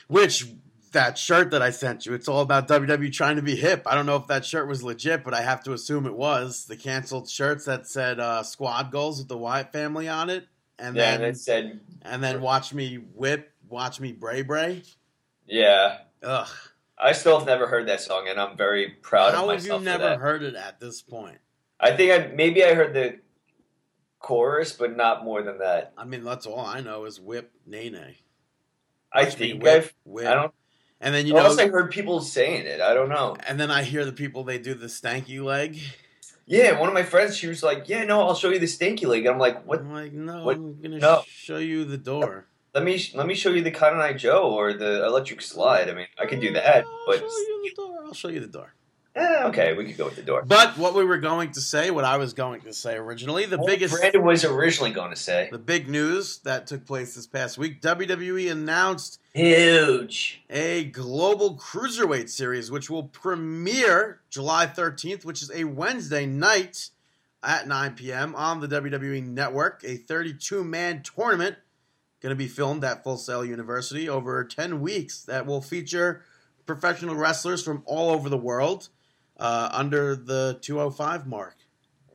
Which that shirt that I sent you, it's all about WWE trying to be hip. I don't know if that shirt was legit, but I have to assume it was. The canceled shirts that said uh, "Squad Goals" with the Wyatt family on it, and
yeah,
then
and it said,
and then watch me whip, watch me bray bray.
yeah.
Ugh.
I still have never heard that song, and I'm very proud
How
of
myself. How
have you
never heard it at this point?
I think I maybe I heard the chorus, but not more than that.
I mean, that's all I know is whip nene.
I think
whip,
I've.
whip.
I don't.
And then you know,
I heard people saying it, I don't know.
and then I hear the people they do the stanky leg.
Yeah, one of my friends, she was like, "Yeah, no, I'll show you the stanky leg." I'm like, "What?
I'm like, no,
What?
I'm gonna
No.
show you the door.
Let me let me show you the Cotton Eye Joe or the Electric Slide." I mean, I could do that,
I'll
but
show you the door. I'll show you the door.
eh, okay, we could go with the door.
But what we were going to say, what I was going to say originally, the
What
biggest,
Brandon was originally going to say.
the big news that took place this past week, WWE announced
Huge.
a global cruiserweight series, which will premiere July 13th, which is a Wednesday night at 9 p.m. on the WWE Network. A 32 man tournament going to be filmed at Full Sail University over 10 weeks that will feature professional wrestlers from all over the world uh, under the 205 mark.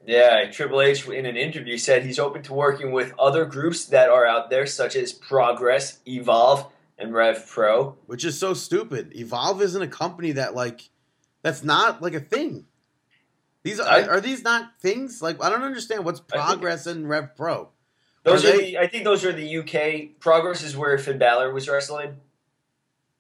Yeah, Triple H in an interview said he's open to working with other groups that are out there, such as Progress, Evolve, and Rev Pro.
which is so stupid. Evolve isn't a company that like that's not like a thing. These are,
I-
are these not things? Like I don't understand what's
think
Progress and Rev Pro.
Those
Are
are, the. I think those are the UK. Progress is where Finn Balor was wrestling,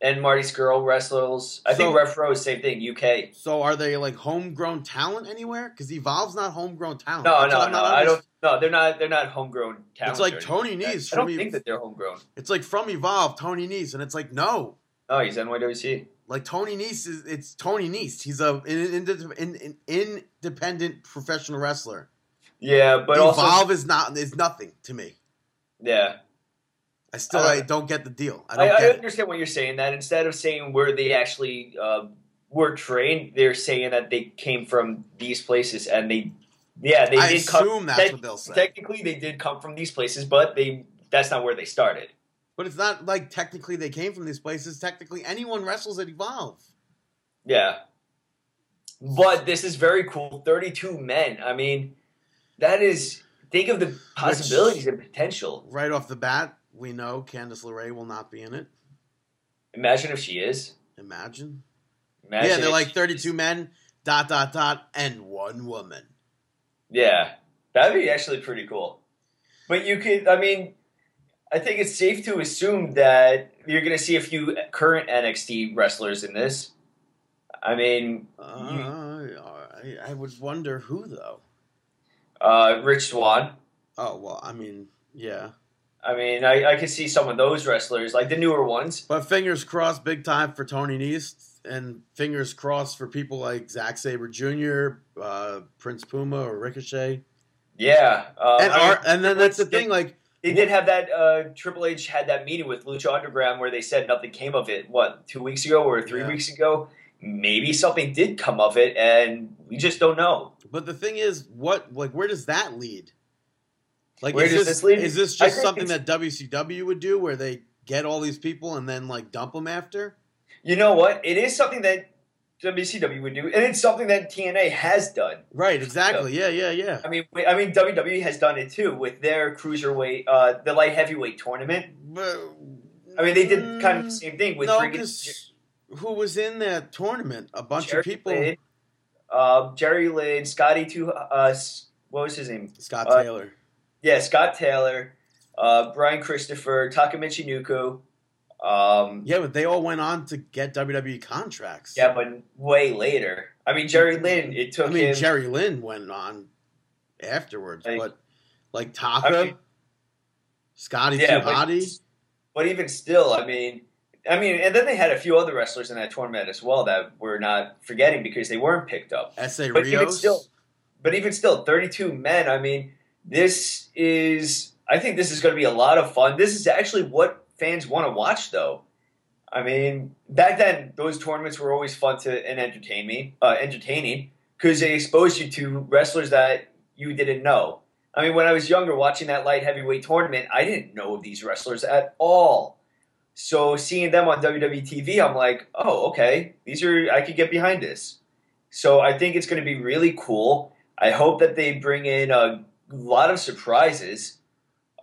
and Marty Scurll wrestles. I think
So-
Rev Pro is same thing. UK.
So are they like homegrown talent anywhere? Because Evolve's not homegrown talent.
No,
That's
no, no. I don't. No, they're not. They're not homegrown talent.
It's like Tony Nese.
I don't think that they're homegrown.
It's like from Evolve, Tony Nese, and it's like no,
Oh, he's NYWC.
like Tony Nese is it's Tony Nese. He's a an, an, an, an independent professional wrestler.
Yeah, but
Evolve
also
is not is nothing to me.
yeah.
I still
Uh,
I don't get the deal. I
I,
don't
I
it.
understand what you're saying. That instead of saying where they actually uh, were trained, they're saying that they came from these places, and they, yeah, they
I
did come.
that's
tec-
what they'll say.
Technically, they did come from these places, but they that's not where they started.
But it's not like technically they came from these places. Technically, anyone wrestles at Evolve.
Yeah, but this is very cool. Thirty-two men. I mean, that is. Think of the possibilities and potential.
Right off the bat, we know Candice LeRae will not be in it.
Imagine if she is.
Imagine.
Imagine
yeah, they're like 32
is.
men, dot, dot, dot, and one woman.
Yeah, that'd be actually pretty cool. But you could, I mean, I think it's safe to assume that you're going to see a few current NXT wrestlers in this. I mean,
Uh, I, I would wonder who, though.
uh, Rich Swann.
Oh, well, I mean, yeah.
I mean, I, I could see some of those wrestlers, like the newer ones.
But fingers crossed, big time for Tony Nese, and fingers crossed for people like Zack Sabre Jr., uh, Prince Puma, or Ricochet.
Yeah, uh,
and, our, and then that's the thing, like,
They did have that. Uh, Triple H had that meeting with Lucha Underground where they said nothing came of it. What two weeks ago or three
Yeah.
weeks ago? Maybe something did come of it, and we just don't know.
But the thing is, what like where does that lead? Like,
Where does
this,
this lead?
Is this just something that WCW would do, where they get all these people and then like dump them after?
You know what? It is something that WCW would do, and it's something that TNA has done.
Right. Exactly. Yeah. Yeah. Yeah.
I mean, I mean WWE has done it too with their cruiserweight, uh, the light heavyweight tournament.
But,
I mean, they did kind of the same thing with
no, who was in that tournament? A bunch
Jerry
of people.
Uh, Jerry Lynn, Scotty, two, uh, what was his name?
Scott Taylor.
Yeah, Scott Taylor, uh, Brian Christopher, Taka Michinoku. Um,
Yeah, but they all went on to get WWE contracts.
yeah, but way later. I mean, Jerry Lynn. It took
I mean,
him.
Jerry Lynn went on afterwards,
Like-
but like Taka,
I mean-
Scotty
Yeah, but- But even still, I mean, I mean, and then they had a few other wrestlers in that tournament as well that we're not forgetting because they weren't picked up.
Essa
But even
Rios.
still- But even still, 32 men. I mean, this is. I think this is going to be a lot of fun. This is actually what fans want to watch, though. I mean, back then those tournaments were always fun to and entertain me, uh, entertaining because they exposed you to wrestlers that you didn't know. I mean, when I was younger, watching that light heavyweight tournament, I didn't know of these wrestlers at all. So seeing them on WWE TV, I'm like, oh, okay, these are I could get behind this. So I think it's going to be really cool. I hope that they bring in a lot of surprises.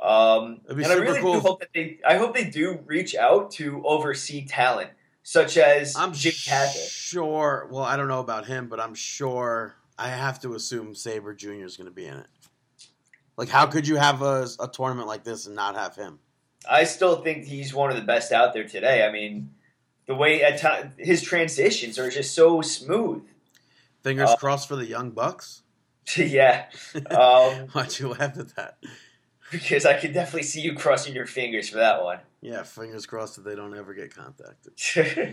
Um, and I really
cool
do hope that they. I hope they do reach out to oversee talent, such as
I'm
Jim Cathell.
sure. Well, I don't know about him, but I'm sure. I have to assume Sabre Jr. is going to be in it. Like, how could you have a, a tournament like this and not have him?
I still think he's one of the best out there today. I mean, the way at time his transitions are just so smooth.
Fingers
Uh,
crossed for the Young Bucks.
yeah, um,
Why'd you laugh at that?
because I can definitely see you crossing your fingers for that one.
Yeah, fingers crossed that they don't ever get contacted.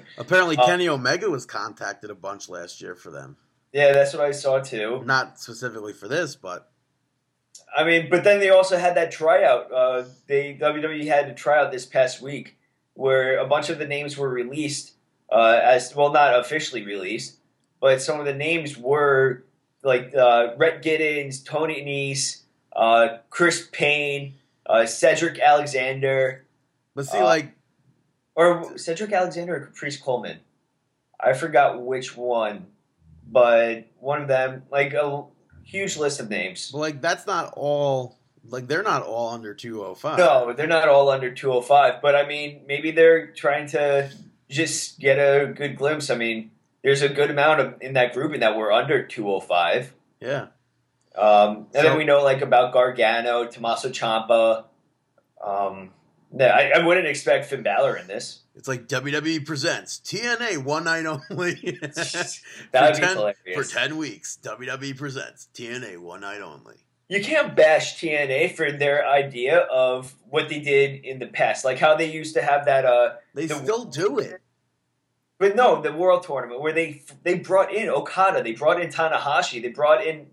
Apparently,
Uh,
Kenny Omega was contacted a bunch last year for them.
yeah, that's what I saw too.
Not specifically for this, but
I mean, but then they also had that tryout. Uh, they WWE had a tryout this past week where a bunch of the names were released uh, as well, not officially released, but some of the names were like uh, Rhett Giddins, Tony Nese, uh, Chris Payne, uh, Cedric Alexander,
but see,
Uh,
like
or Cedric Alexander or Caprice Coleman. I forgot which one, but one of them, like a huge list of names.
Well, like that's not all. Like they're not all under two oh five.
No, they're not all under 205, but I mean, maybe they're trying to just get a good glimpse. I mean, there's a good amount of in that grouping that were under 205.
Yeah.
Um, and
So-
then we know like about Gargano, Tommaso Ciampa. Um, I, I wouldn't expect Finn Balor in this.
It's like WWE presents TNA one night only.
That would be
10,
hilarious.
For 10 weeks, WWE presents TNA one night only.
You can't bash TNA for their idea of what they did in the past, like how they used to have that. Uh,
They
The-
still do it.
But no, the World Tournament where they they brought in Okada, they brought in Tanahashi, they brought in.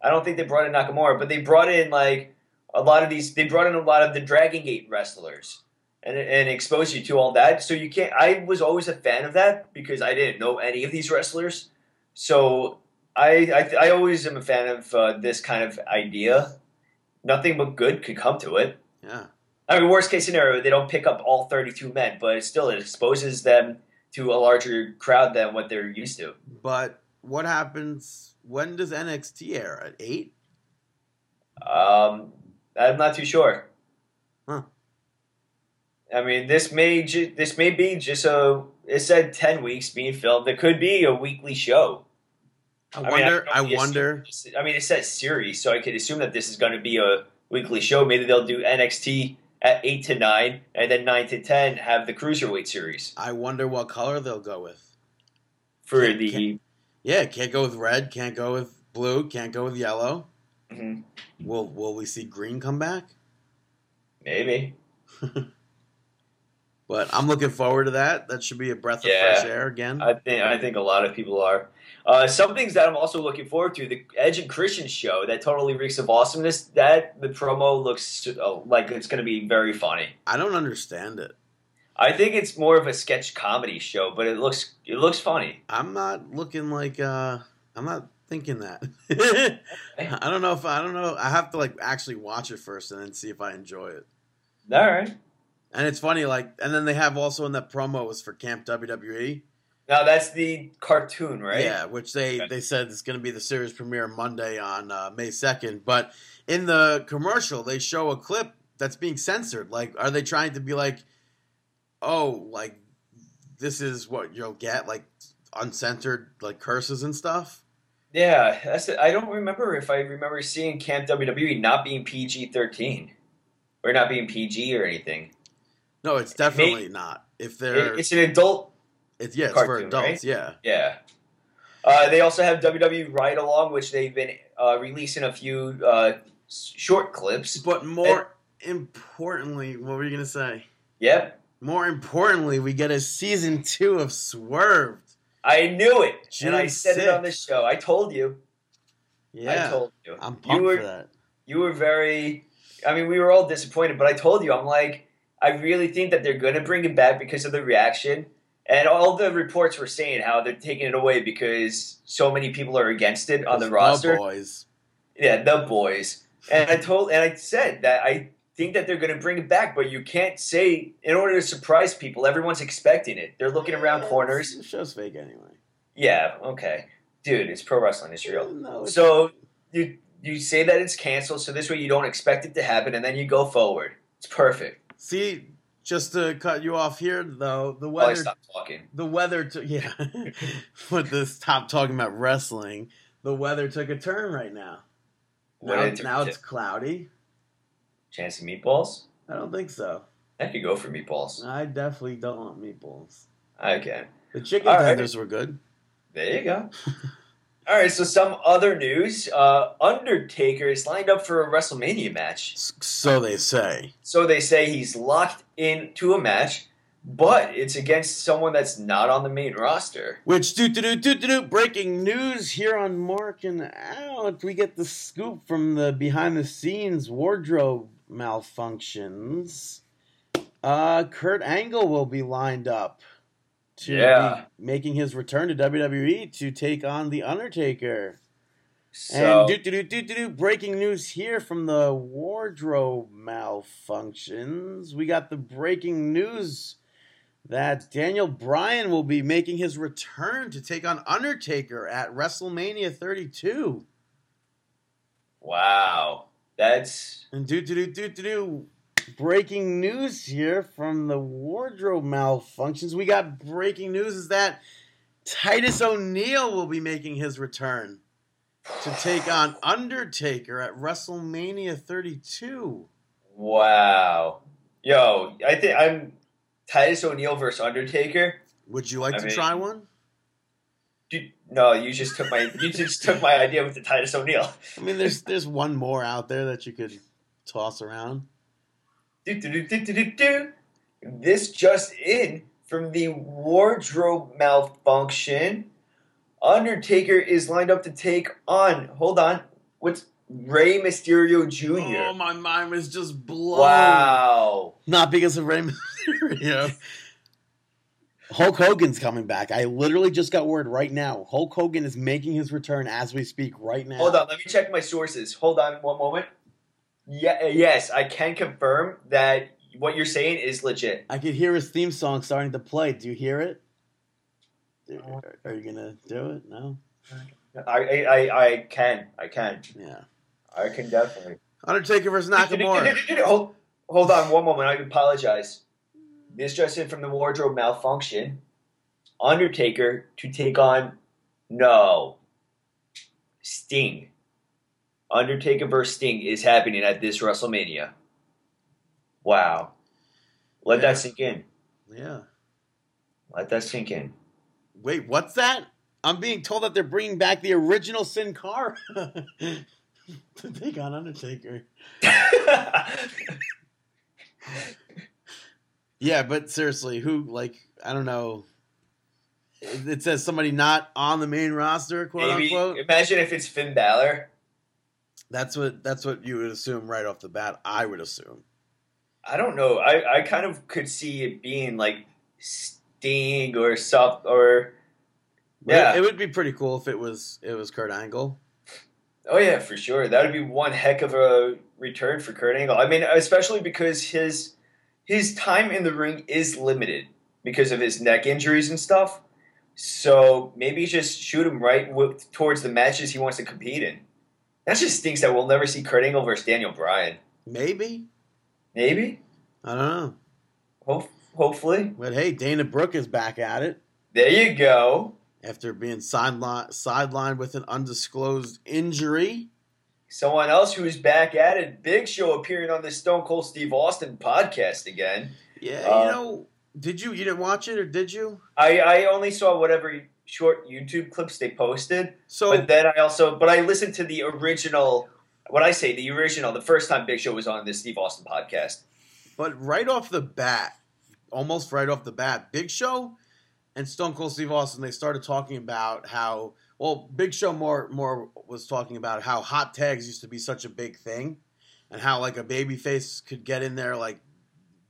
I don't think they brought in Nakamura, but they brought in like a lot of these. They brought in a lot of the Dragon Gate wrestlers, and and exposed you to all that. So you can't. I was always a fan of that because I didn't know any of these wrestlers. So I I, I always am a fan of uh, this kind of idea. Nothing but good could come to it.
Yeah.
I mean, worst case scenario, they don't pick up all 32 men, but it still, it exposes them to a larger crowd than what they're used to.
But what happens? When does NXT air? At 8?
Um, I'm not too sure.
Huh.
I mean, this may ju- this may be just a. It said 10 weeks being filmed. It could be a weekly show.
I
mean,
wonder.
don't
I,
know
wonder.
assume- I mean, it says series, so I could assume that this is going to be a weekly show. Maybe they'll do NXT at 8 to 9, and then 9 to 10 have the Cruiserweight series
I wonder what color they'll go with.
for
Can't-
the.
can't- Yeah, can't go with red. Can't go with blue. Can't go with yellow.
Mhm.
Will Will we see green come back?
Maybe.
But I'm looking forward to that. That should be a breath of
Yeah.
fresh air again.
I think I think a lot of people are. Uh, some things that I'm also looking forward to: the Edge and Christian show that totally reeks of awesomeness. That the promo looks uh, like it's going to be very funny.
I don't understand it.
I think it's more of a sketch comedy show, but it looks it looks funny.
I'm not looking like uh I'm not thinking that. I don't know if I don't know. I have to like actually watch it first and then see if I enjoy it.
All right.
And it's funny, like, and then they have also in that promo was for Camp WWE.
Now that's the cartoon, right?
Yeah, which they they said it's going to be the series premiere Monday on uh, May second. But in the commercial, they show a clip that's being censored. Like, are they trying to be like, oh, like this is what you'll get, like uncensored, like curses and stuff?
Yeah, that's it. I don't remember if I remember seeing Camp WWE not being PG thirteen or not being PG or anything.
No, it's definitely not. If they're,
it's an adult
it's yeah, it's for
cartoon,
adults.
right?
Yeah,
Yeah. Uh, they also have WWE Ride Along, which they've been uh, releasing a few uh, short clips.
but more importantly, what were you gonna say?
Yep.
More importantly, we get a season two of Swerved.
I knew it. and I
June
said it on
6th.
this show. I told you.
Yeah,
I told you.
I'm
you
pumped
were,
for that.
You were very. I mean, we were all disappointed, but I told you, I'm like, I really think that they're going to bring it back because of the reaction. And all the reports were saying how they're taking it away because so many people are against it on the
It's
roster.
boys.
Yeah, the boys. and I told and I said that I think that they're going to bring it back, but you can't say in order to surprise people. Everyone's expecting it. They're looking around
Yeah,
corners.
The show's fake anyway.
Yeah, okay, dude, it's pro wrestling. It's real.
No, it's-
So you you say that it's canceled, so this way you don't expect it to happen, and then you go forward. It's perfect.
see, just to cut you off here, though, the
Oh,
weather,
stopped talking.
the weather, t- yeah, with this top talking about wrestling, the weather took a turn right now.
What
Now,
it
now it's cloudy.
Chance of meatballs.
I don't think so.
I could go for meatballs.
I definitely don't want meatballs.
Okay,
The chicken
All right.
tenders were good.
there you go. All right, so some other news. Uh, Undertaker is lined up for a WrestleMania match.
So they say.
So they say he's locked into a match, but it's against someone that's not on the main roster.
Which do do do do do do breaking news here on Marking Out. We get the scoop from the behind the scenes wardrobe malfunctions. Uh, Kurt Angle will be lined up to
Yeah.
be making his return to WWE to take on the Undertaker.
So
and do do do do do do breaking news here from the wardrobe malfunctions. We got the breaking news that Daniel Bryan will be making his return to take on Undertaker at WrestleMania 32.
wow, that's
And do do do do do do breaking news here from the wardrobe malfunctions. We got breaking news is that Titus O'Neil will be making his return to take on Undertaker at WrestleMania 32.
wow. Yo, I think I'm Titus O'Neil versus Undertaker.
Would you like
I
to
mean-
try one?
Dude, no, you just took my you just took my idea with the Titus O'Neil.
I mean, there's there's one more out there that you could toss around.
Do, do, do. This just in from the wardrobe malfunction. Undertaker is lined up to take on. Hold on, what's Rey Mysterio Jr.
Oh, my mind was just blown.
wow.
Not because of Rey Mysterio. Hulk Hogan's coming back. I literally just got word right now. Hulk Hogan is making his return as we speak right now.
Hold on, let me check my sources. Hold on one moment. Yeah, uh, yes, I can confirm that what you're saying is legit.
I could hear his theme song starting to play. Do you hear it? Do- Are you gonna do it? No.
I, I, I, I can, I can,
Yeah.
I can definitely.
Undertaker versus Nakamura.
hold, hold on one moment. I apologize. This just in from the wardrobe malfunction. Undertaker to take on no Sting. Undertaker versus Sting is happening at this WrestleMania. Wow. Let
Yeah.
that sink in.
yeah.
Let that sink in.
Wait, what's that? I'm being told that they're bringing back the original Sin Cara they got Undertaker. Yeah, but seriously, who like I don't know. It it says somebody not on the main roster, quote
Maybe
unquote.
imagine if it's Finn Balor.
That's what that's what you would assume right off the bat. I would assume.
I don't know. I, I kind of could see it being like Sting or something or Yeah.
it, it would be pretty cool if it was it was Kurt Angle.
Oh yeah, for sure. That would be one heck of a return for Kurt Angle. I mean, especially because his his time in the ring is limited because of his neck injuries and stuff. So maybe just shoot him right w- towards the matches he wants to compete in. That just stinks that we'll never see Kurt Angle versus Daniel Bryan.
Maybe
Maybe,
I don't know,
Hope, hopefully.
but hey, Dana Brooke is back at it
There you go.
after being sidelined sidelined with an undisclosed injury.
Someone else who's back at it. Big Show appearing on the Stone Cold Steve Austin podcast again.
Yeah,
Uh,
you know, did you you didn't watch it or did you?
I, I only saw whatever short YouTube clips they posted,
So
but then I also but I listened to the original. What I say, the original, the first time Big Show was on this Steve Austin podcast.
But right off the bat, almost right off the bat, Big Show and Stone Cold Steve Austin, they started talking about how well Big Show more more was talking about how hot tags used to be such a big thing, and how like a baby face could get in there like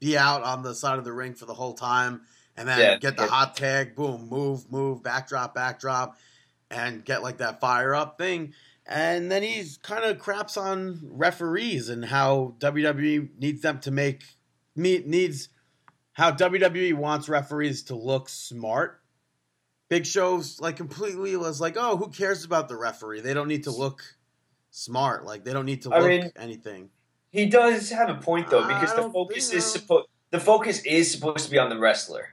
be out on the side of the ring for the whole time, and then
Yeah,
get the
yeah.
hot tag, boom, move, move, backdrop, backdrop, and get like that fire up thing. And then he's kind of craps on referees and how WWE needs them to make me needs how WWE wants referees to look smart. Big Show's like completely was like, oh, who cares about the referee? They don't need to look smart. Like they don't need to
I
look
mean,
anything.
He does have a point though, because the focus is supposed the focus is supposed to be on the wrestler.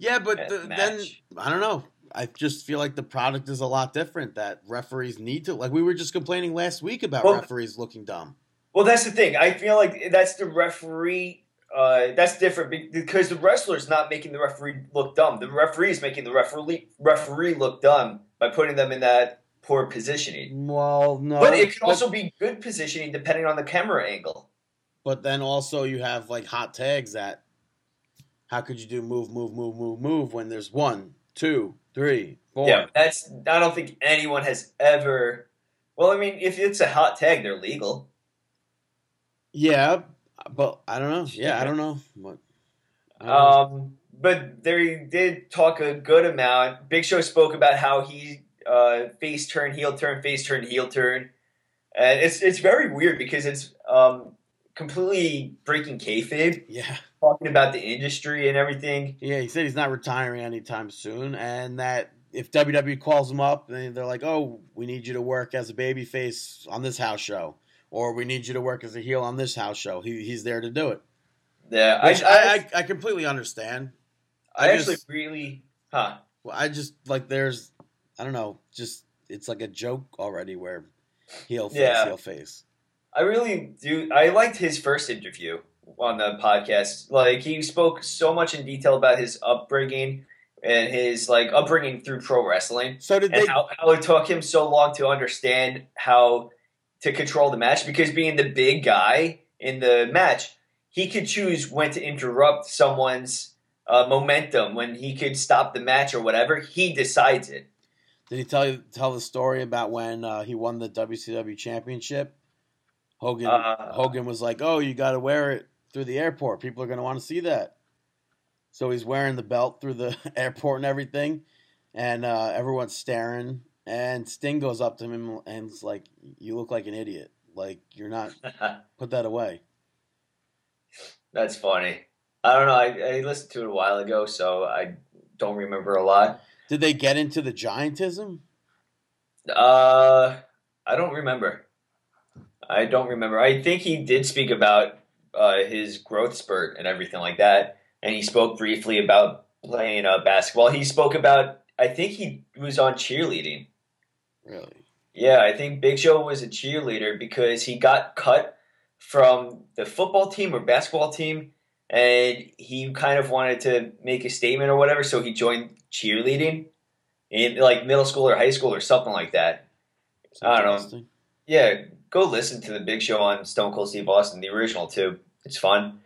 Yeah, but the,
the
then. I don't know. I just feel like the product is a lot different. That referees need to like we were just complaining last week about
Well-
referees looking dumb.
Well, that's the thing. I feel like that's the referee. Uh, that's different because the wrestler's not making the referee look dumb. The referee is making the referee referee look dumb by putting them in that poor positioning.
Well, no,
But it can also be good positioning depending on the camera angle.
But then also you have like hot tags that how could you do move, move, move, move, move when there's one, two, three, four.
Yeah, that's. I don't think anyone has ever. Well, I mean, if it's a hot tag, they're legal.
Yeah, but I don't know. Yeah, I don't know. What, I don't know.
Um, but they did talk a good amount. Big Show spoke about how he uh, face turn, heel turn, face turn, heel turn, and it's it's very weird because it's um, completely breaking kayfabe,
yeah,
talking about the industry and everything.
yeah. He said he's not retiring anytime soon, and that if WWE calls him up, they're like, "Oh, we need you to work as a babyface on this house show, or we need you to work as a heel on this house show." He, he's there to do it.
Yeah, I,
I,
I,
I, completely understand.
I
I
actually
just-
really, huh?
Well, I just like there's I don't know, just it's like a joke already where heel face,
Yeah.
heel face.
I really do. I liked his first interview on the podcast. Like he spoke so much in detail about his upbringing and his like upbringing through pro wrestling,
So did
and
they?
how, how it took him so long to understand how to control the match. Because being the big guy in the match, he could choose when to interrupt someone's uh, momentum, when he could stop the match or whatever. He decides it.
Did he tell you tell the story about when uh, he won the WCW championship? Hogan
Uh,
Hogan was like, "Oh, you got to wear it through the airport. People are going to want to see that." So he's wearing the belt through the airport and everything, and uh, everyone's staring. And Sting goes up to him and is like, "You look like an idiot. Like you're not. Put that away."
That's funny. I don't know. I, I listened to it a while ago, so I don't remember a lot.
Did they get into the giantism?
Uh, I don't remember. I don't remember. I think he did speak about uh, his growth spurt and everything like that, and he spoke briefly about playing uh, basketball. He spoke about. I think he was on cheerleading.
Really?
Yeah, I think Big Show was a cheerleader because he got cut from the football team or basketball team, and he kind of wanted to make a statement or whatever, so he joined cheerleading in like middle school or high school or something like that. I don't know. Yeah, go listen to the Big Show on Stone Cold Steve Austin, the original too. It's fun.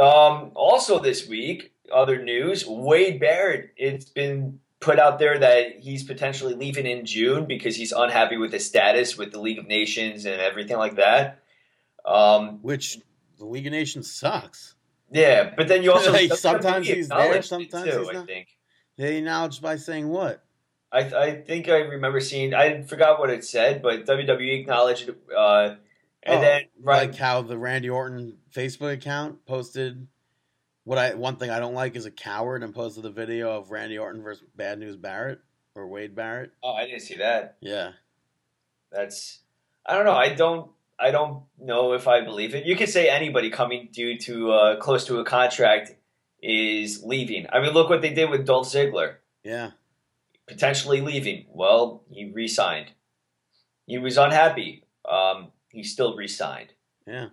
Um, also this week, other news: Wade Barrett. It's been put out there that he's potentially leaving in June because he's unhappy with his status with the League of Nations and everything like that. Um,
Which the League of Nations sucks.
yeah, but then you also
Like, sometimes he's there, sometimes
too,
he's
I
not.
think.
They acknowledged by saying what?
I, I think I remember seeing. I forgot what it said, but WWE acknowledged. Uh, and
Oh,
then right,
Like how the Randy Orton Facebook account posted what I one thing I don't like is a coward and posted the video of Randy Orton versus Bad News Barrett or Wade Barrett.
oh, I didn't see that.
Yeah.
That's I don't know. I don't I don't know if I believe it. You could say anybody coming due to uh, close to a contract is leaving. I mean, look what they did with Dolph Ziggler,
Yeah.
Potentially leaving. Well, he re-signed. He was unhappy. Um, he still re-signed.
Yeah.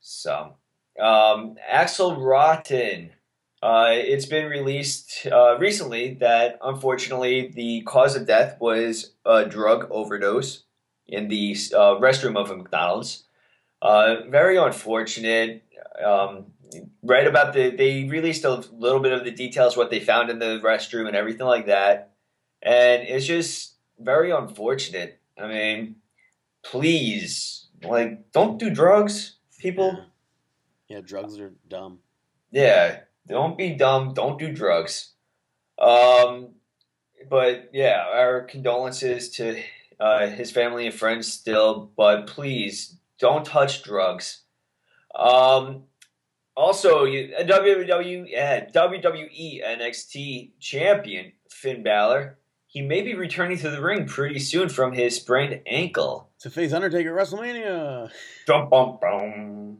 So, um, Axel Rotten. Uh, it's been released uh, recently that unfortunately the cause of death was a drug overdose in the uh, restroom of a McDonald's. Uh, very unfortunate. Um, read about the they released a little bit of the details what they found in the restroom and everything like that, and it's just very unfortunate. I mean, please, like, don't do drugs, people.
Yeah. Yeah, drugs are dumb.
Yeah, don't be dumb. Don't do drugs. Um, but yeah, our condolences to uh, his family and friends still, but please don't touch drugs. Um, also, you, WWE, uh, WWE NXT champion Finn Balor, he may be returning to the ring pretty soon from his sprained ankle.
To face Undertaker at WrestleMania.
Dum, bum, bum.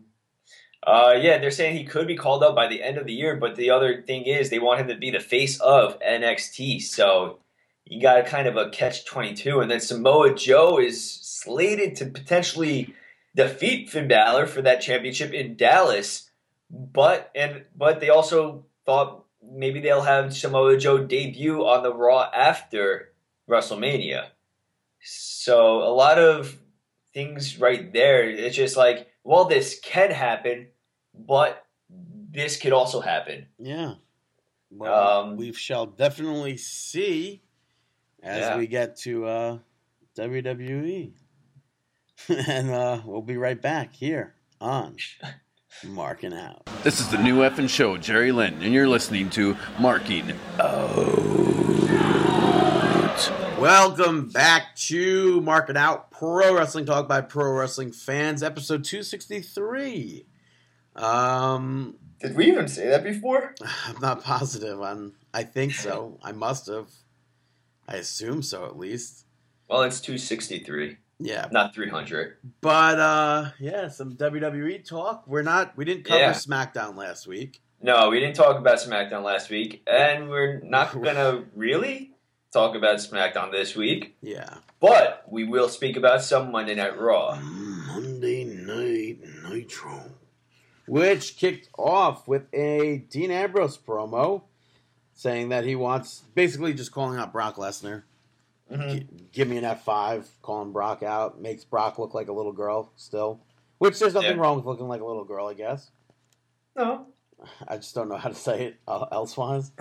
Uh, yeah, they're saying he could be called up by the end of the year, but the other thing is they want him to be the face of NXT. So you got kind of a catch 22. And then Samoa Joe is slated to potentially defeat Finn Balor for that championship in Dallas. But and but they also thought maybe they'll have Samoa Joe debut on the Raw after WrestleMania. So a lot of things right there. It's just like, well, this can happen, but this could also happen.
Yeah. Well,
Um,
we shall definitely see as
Yeah.
we get to uh, WWE. and uh, we'll be right back here on Marking Out.
This is the new effing show, Jerry Lynn, and you're listening to Marking Out.
Welcome back to Marking Out Pro Wrestling Talk by Pro Wrestling Fans, episode 263. Um,
Did we even say that before?
I'm not positive. I'm, I think so. I must have. I assume so, at least.
Well, it's 263,
Yeah,
not 300.
But uh yeah, some WWE talk. We're not we didn't cover
Yeah.
SmackDown last week.
No, we didn't talk about SmackDown last week, and we're not gonna really talk about SmackDown this week.
Yeah.
But we will speak about some Monday Night Raw.
Monday Night Nitro. Which kicked off with a Dean Ambrose promo saying that he wants basically just calling out Brock Lesnar.
Mhm.
G- give me an F5, calling Brock out, makes Brock look like a little girl still. Which there's nothing
Yeah.
wrong with looking like a little girl, I guess.
No,
I just don't know how to say it uh, elsewise.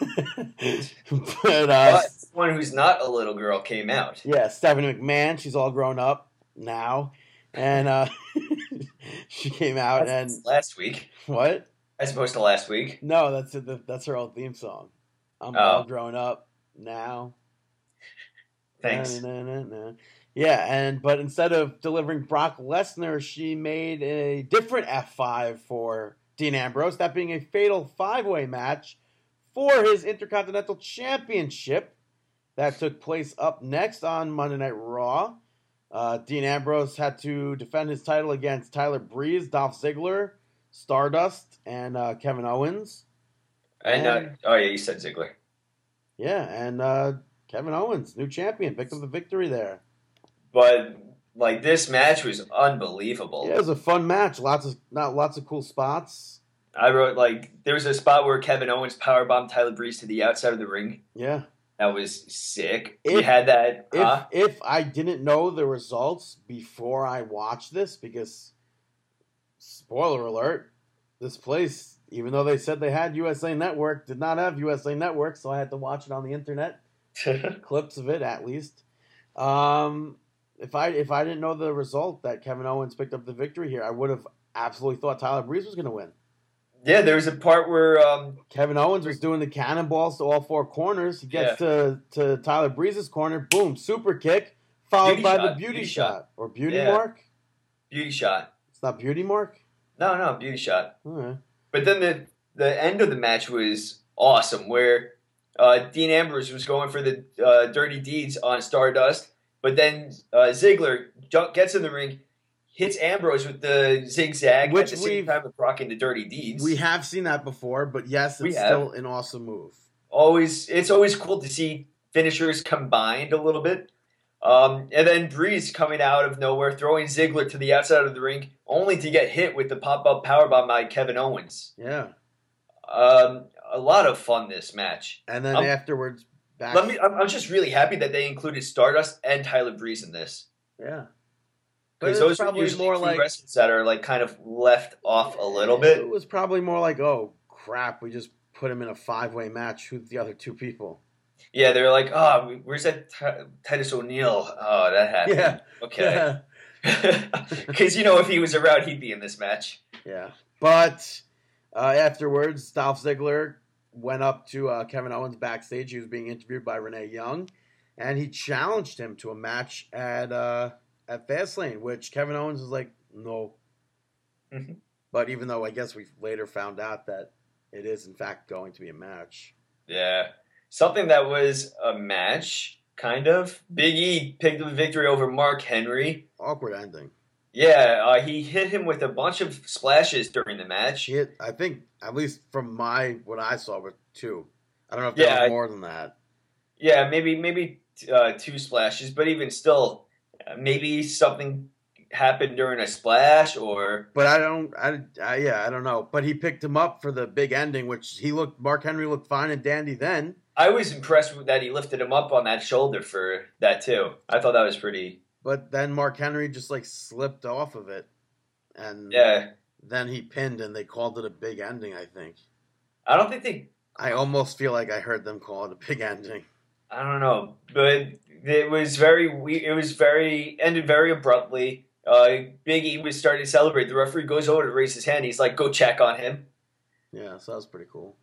but uh,
one who's not a little girl came out.
yeah, Stephanie McMahon, she's all grown up now, and uh, she came out and
That's last week,
what?
as opposed to last week.
No, that's the, that's her old theme song. I'm
Oh.
all grown up now.
Thanks.
Na, na, na. Yeah, and but instead of delivering Brock Lesnar, she made a different F5 for Dean Ambrose, that being a fatal five way match for his Intercontinental Championship that took place up next on Monday Night Raw. Uh, Dean Ambrose had to defend his title against Tyler Breeze, Dolph Ziggler, Stardust, and uh, Kevin Owens.
And uh, oh yeah, you said Ziggler.
Yeah, and uh, Kevin Owens, new champion, picked up the victory there.
But like this match was unbelievable.
Yeah, it was a fun match. Lots of not lots of cool spots.
I wrote like there was a spot where Kevin Owens powerbombed Tyler Breeze to the outside of the ring.
Yeah.
That was sick. you
If-
had that.
If
huh?
if I didn't know the results before I watched this, because spoiler alert, this place, even though they said they had USA Network, did not have USA Network, so I had to watch it on the internet. clips of it at least. Um, if I if I didn't know the result that Kevin Owens picked up the victory here, I would have absolutely thought Tyler Breeze was going to win.
yeah, there was a part where um,
Kevin Owens was doing the cannonballs to all four corners. He gets to, to Tyler Breeze's corner, boom, super kick, followed
Beauty
by the beauty,
beauty
shot.
shot.
or beauty
Yeah.
mark.
beauty shot.
It's not beauty mark.
No, no, beauty shot.
Right.
But then the the end of the match was awesome, where uh, Dean Ambrose was going for the uh, dirty deeds on Stardust, but then uh, Ziggler gets in the ring, hits Ambrose with the zigzag
Which
at the same time of the dirty deeds.
We have seen that before, but yes, it's still an awesome move.
always it's always cool to see finishers combined a little bit. Um, and then Breeze coming out of nowhere, throwing Ziggler to the outside of the ring, only to get hit with the pop up powerbomb by Kevin Owens.
Yeah,
Um, a lot of fun this match.
and then
Um,
afterwards, back.
Let me. I'm, I'm just really happy that they included Stardust and Tyler Breeze in this
yeah, But
because those are
probably
usually
more like-
wrestlers that are like kind of left off a little bit.
It was probably more like, oh crap, we just put him in a five way match. Who's the other two people?
Yeah, they're like, oh, where's that Ti- Titus O'Neil? Oh, that happened.
Yeah,
Okay. Because you know, if he was around, he'd be in this match.
Yeah. But uh, afterwards, Dolph Ziggler went up to uh, Kevin Owens backstage. He was being interviewed by Renee Young. and he challenged him to a match at uh, at Fastlane, which Kevin Owens was like, no.
Mhm.
But even though I guess we later found out that it is in fact going to be a match.
Yeah. Something that was a match, kind of. Big E picked up the victory over Mark Henry.
Awkward ending.
Yeah, uh, he hit him with a bunch of splashes during the match.
She hit, I think, at least from my what I saw, with two. I don't know if there
Yeah,
was more than that.
Yeah, maybe maybe uh, two splashes, but even still, maybe something happened during a splash or
But I don't, I, I, yeah, I don't know. But he picked him up for the big ending, which he looked. Mark Henry looked fine and dandy then.
I was impressed with that he lifted him up on that shoulder for that too. I thought that was pretty.
But then Mark Henry just like slipped off of it, and
Yeah,
then he pinned, and they called it a big ending. I think.
I don't think they.
I almost feel like I heard them call it a big ending.
I don't know, but it was very. we- It was very ended very abruptly. Uh, Big E was starting to celebrate. The referee goes over to raise his hand. He's like, "Go check on him."
Yeah, so that was pretty cool.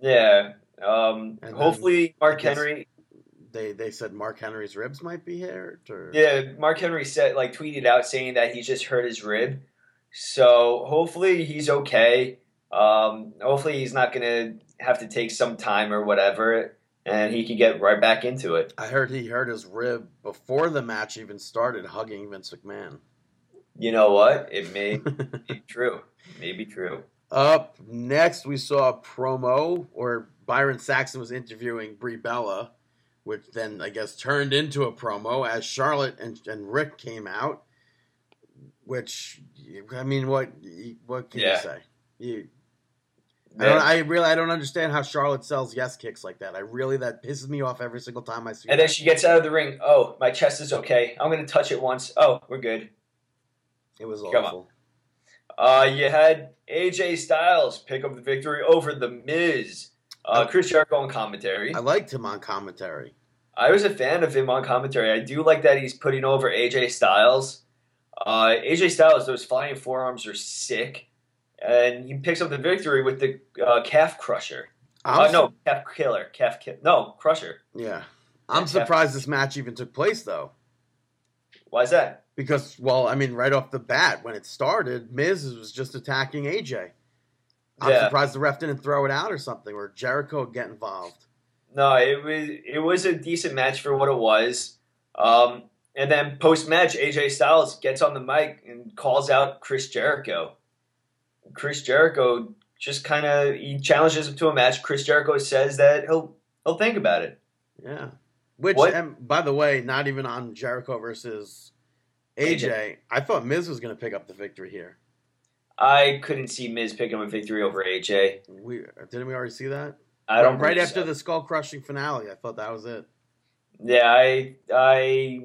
Yeah. Um, hopefully, Mark Henry.
They they said Mark Henry's ribs might be hurt, or
Yeah, Mark Henry said like tweeted out saying that he just hurt his rib. So hopefully he's okay. Um, hopefully he's not gonna have to take some time or whatever, and he can get right back into it.
I heard he hurt his rib before the match even started, hugging Vince McMahon.
You know what? It may be true. May be true.
Up next, we saw a promo where Byron Saxton was interviewing Brie Bella, which then I guess turned into a promo as Charlotte and, and Ric came out. Which I mean, what what can
Yeah.
you say? You, I don't. I really I don't understand how Charlotte sells yes kicks like that. I really that pisses me off every single time I see.
and
it.
then she gets out of the ring. Oh, my chest is okay. I'm gonna touch it once. Oh, we're good.
It was
Come on.
awful.
Uh, you had AJ Styles pick up the victory over the Miz. Uh, Chris Jericho on commentary.
I liked him on commentary.
I was a fan of him on commentary. I do like that he's putting over AJ Styles. Uh, AJ Styles, those flying forearms are sick, and he picks up the victory with the uh, calf crusher. Uh, no, calf killer, calf ki- No, crusher.
Yeah. I'm
Yeah,
surprised this match even took place though.
Why is that?
Because well, I mean, right off the bat, when it started, Miz was just attacking AJ. I'm
Yeah.
surprised the ref didn't throw it out or something, or Jericho get involved.
No, it was it was a decent match for what it was. Um, and then post match, AJ Styles gets on the mic and calls out Chris Jericho. Chris Jericho just kind of he challenges him to a match. Chris Jericho says that he'll he'll think about it.
Yeah. Which, by the way, not even on Jericho versus AJ.
AJ.
I thought Miz was going to pick up the victory here.
I couldn't see Miz picking up a victory over AJ.
We didn't we already see that?
I don't
right after
so.
the skull crushing finale. I thought that was it.
Yeah, I I